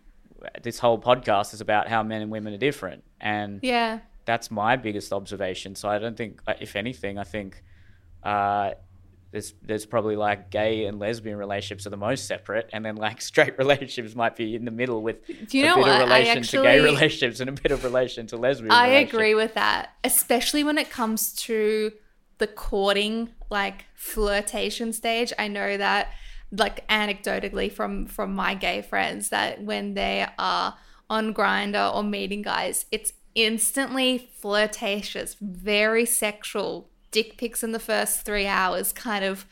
this whole podcast is about how men and women are different, and yeah, that's my biggest observation. So I don't think, if anything, I think uh, there's there's probably like gay and lesbian relationships are the most separate, and then like straight relationships might be in the middle with Do you a know bit what? of relation actually, to gay relationships and a bit of relation to lesbian. Relationships. I agree with that, especially when it comes to the courting, like flirtation stage. I know that like anecdotally from from my gay friends that when they are on Grindr or meeting guys it's instantly flirtatious very sexual dick pics in the first three hours kind of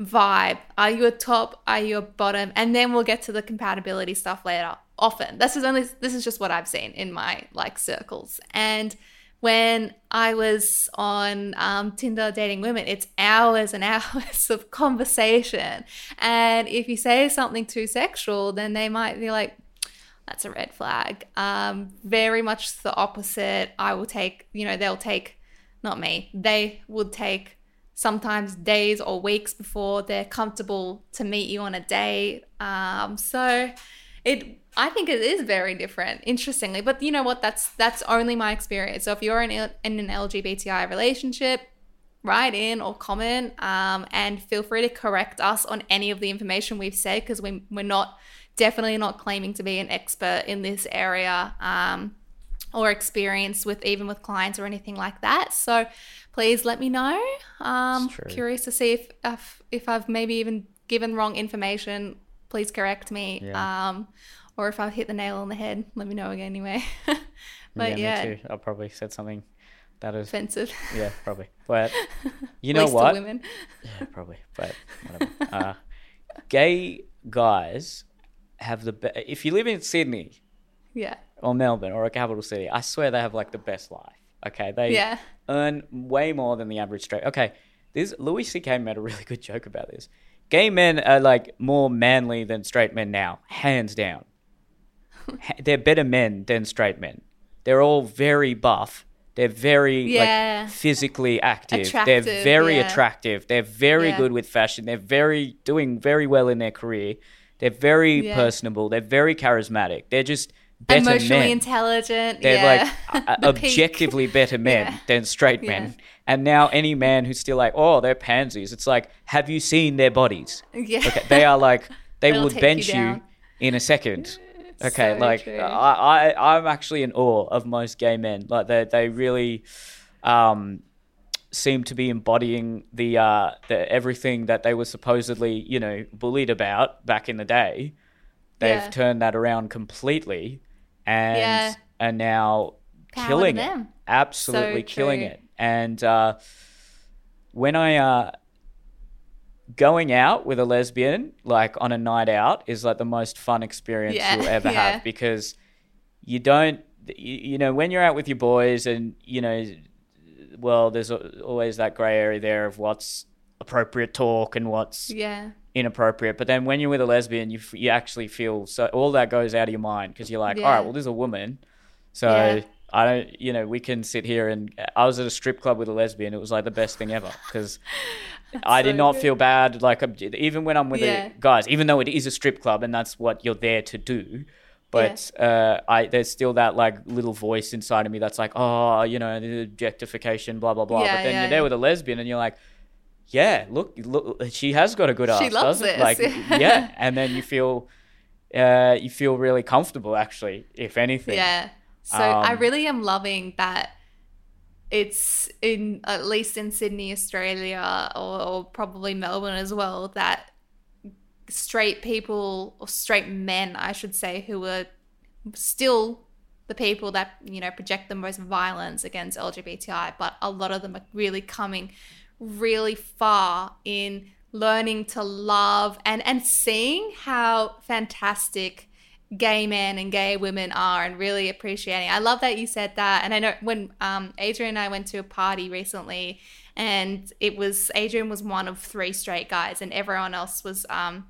vibe are you a top are you a bottom and then we'll get to the compatibility stuff later often. This is only this is just what I've seen in my like circles. And when I was on um, Tinder dating women, it's hours and hours of conversation. And if you say something too sexual, then they might be like, that's a red flag. Um, very much the opposite. I will take, you know, they'll take, not me, they would take sometimes days or weeks before they're comfortable to meet you on a date. Um, so it I think it is very different, interestingly. But you know what? That's that's only my experience. So if you're in, in an LGBTI relationship, write in or comment, um, and feel free to correct us on any of the information we've said because we we're not definitely not claiming to be an expert in this area. Um, or experience with even with clients or anything like that. So please let me know. Um, curious to see if, if if I've maybe even given wrong information. Please correct me. Yeah. Um, or if I've hit the nail on the head, let me know again anyway. but yeah, yeah. I probably said something that is offensive. Yeah, probably. But you know what? women. Yeah, probably. But whatever. uh, gay guys have the best. If you live in Sydney, yeah, or Melbourne or a capital city, I swear they have like the best life. Okay, they yeah. earn way more than the average straight. Okay, this Louis C.K. made a really good joke about this. Gay men are like more manly than straight men now, hands down they're better men than straight men. They're all very buff. They're very yeah. like physically active. Attractive, they're very yeah. attractive. They're very yeah. good with fashion. They're very doing very well in their career. They're very personable. They're very charismatic. They're just better emotionally men. intelligent. They're like objectively better men than straight men. And now any man who's still like, oh, they're pansies. It's like, have you seen their bodies? Yeah. Okay, they are like they will bench you, you in a second. Okay, so like true. I, I, I'm actually in awe of most gay men. Like they, they really, um, seem to be embodying the, uh, the everything that they were supposedly, you know, bullied about back in the day. They've yeah. turned that around completely, and yeah. are now Power killing it. Absolutely so killing it. And uh, when I uh, going out with a lesbian, like on a night out, is like the most fun experience yeah, you'll ever have because you don't, you, you, know, when you're out with your boys and, you know, well, there's always that grey area there of what's appropriate talk and what's yeah. inappropriate. But then when you're with a lesbian, you, you actually feel so all that goes out of your mind because you're like, yeah. all right, well, there's a woman. So. I don't, you know, we can sit here and uh, I was at a strip club with a lesbian. It was like the best thing ever because I did not good. feel bad. Like even when I'm with yeah. guys, even though it is a strip club and that's what you're there to do, but yeah. uh, I there's still that like little voice inside of me that's like, oh, you know, the objectification, blah blah blah. Yeah, but then you're there with a lesbian and you're like, yeah, look, look, she has got a good she ass, doesn't it? Like, yeah, and then you feel, uh, you feel really comfortable actually, if anything. Yeah. So um, I really am loving that it's in at least in Sydney, Australia, or, or, probably Melbourne as well, that straight people or straight men, I should say, who are still the people that you know project the most violence against LGBTI, but a lot of them are really coming really far in learning to love and and seeing how fantastic gay men and gay women are and really appreciating. I love that you said that. And I know when um, Adrian and I went to a party recently and it was Adrian was one of three straight guys and everyone else was um,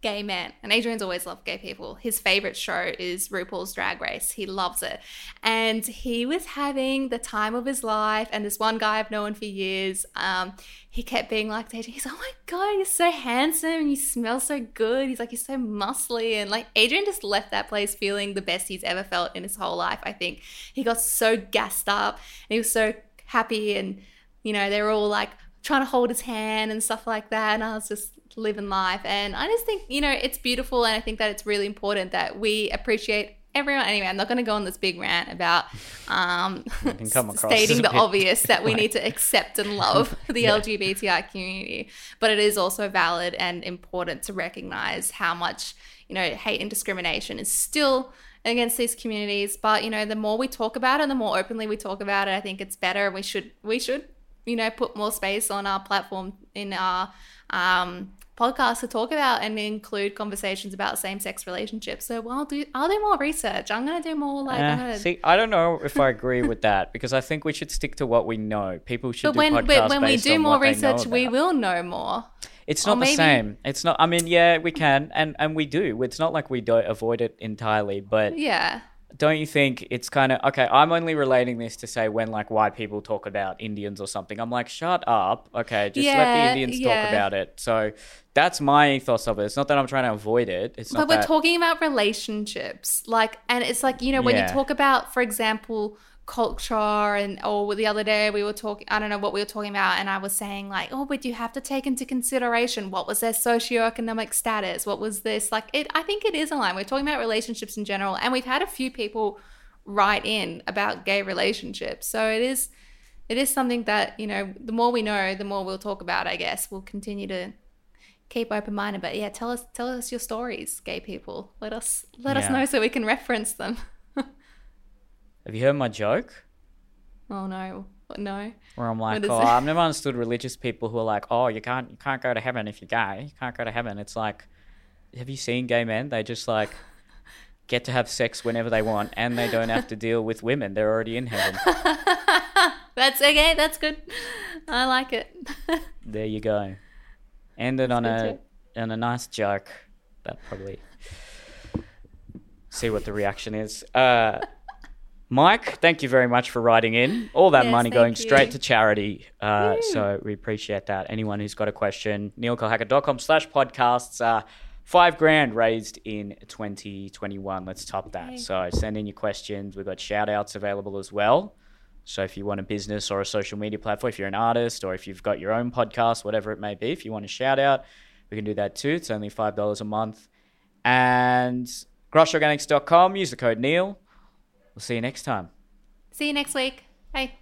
gay man, And Adrian's always loved gay people. His favorite show is RuPaul's Drag Race. He loves it. And he was having the time of his life. And this one guy I've known for years, um, he kept being like, Adrian, he's, oh my God, you're so handsome and you smell so good. He's like, you're so muscly. And like, Adrian just left that place feeling the best he's ever felt in his whole life, I think. He got so gassed up and he was so happy. And, you know, they were all like, trying to hold his hand and stuff like that. And I was just living life. And I just think, you know, it's beautiful. And I think that it's really important that we appreciate everyone. Anyway, I'm not going to go on this big rant about um, stating the obvious that we need to accept and love the yeah. LGBTI community. But it is also valid and important to recognize how much, you know, hate and discrimination is still against these communities but you know the more we talk about it the more openly we talk about it i think it's better we should we should you know put more space on our platform in our um, podcast to talk about and include conversations about same sex relationships. So well, I'll do I'll do more research. I'm gonna do more like eh, gonna. see, I don't know if I agree with that because I think we should stick to what we know. People should but do when podcasts but when we do more what they know research, we will know more. It's or not the maybe- same. It's not. I mean, yeah, we can, and and we do. It's not like we don't avoid it entirely, but Yeah. Don't you think it's kind of okay? I'm only relating this to say when like white people talk about Indians or something. I'm like, shut up. Okay, just let the Indians yeah. talk about it. So that's my ethos of it. It's not that I'm trying to avoid it. It's But not we're that. talking about relationships, like, and it's like you know when Yeah. you talk about, for example, culture, and or the other day we were talking, I don't know what we were talking about, and I was saying like, oh, but you have to take into consideration what was their socioeconomic status, what was this like. It, I think it is aligned. We're talking about relationships in general, and we've had a few people write in about gay relationships, so it is. It is something that you know. The more we know, the more we'll talk about. I guess we'll continue to keep open minded. But yeah, tell us tell us your stories, gay people. Let us let us know so we can reference them. Have you heard my joke? oh no, no. Where I'm like, oh, it? I've never understood religious people who are like, oh, you can't, you can't go to heaven if you're gay. You can't go to heaven. It's like, have you seen gay men? They just like get to have sex whenever they want, and they don't have to deal with women. They're already in heaven. That's okay. That's good. I like it. There you go. Ended on a joke. on a nice joke. That probably see what the reaction is. Uh, Mike, thank you very much for writing in. All that Yes, money going thank straight to charity. Uh, so we appreciate that. Anyone who's got a question, neelkolhatkar.com slash podcasts. Uh, five grand raised in 2021. Let's top that. Yay. So send in your questions. We've got shout outs available as well. So if you want a business or a social media platform, if you're an artist or if you've got your own podcast, whatever it may be, if you want a shout out, we can do that too. It's only $5 a month. And krushorganics.com, use the code Neel. We'll see you next time. See you next week. Bye.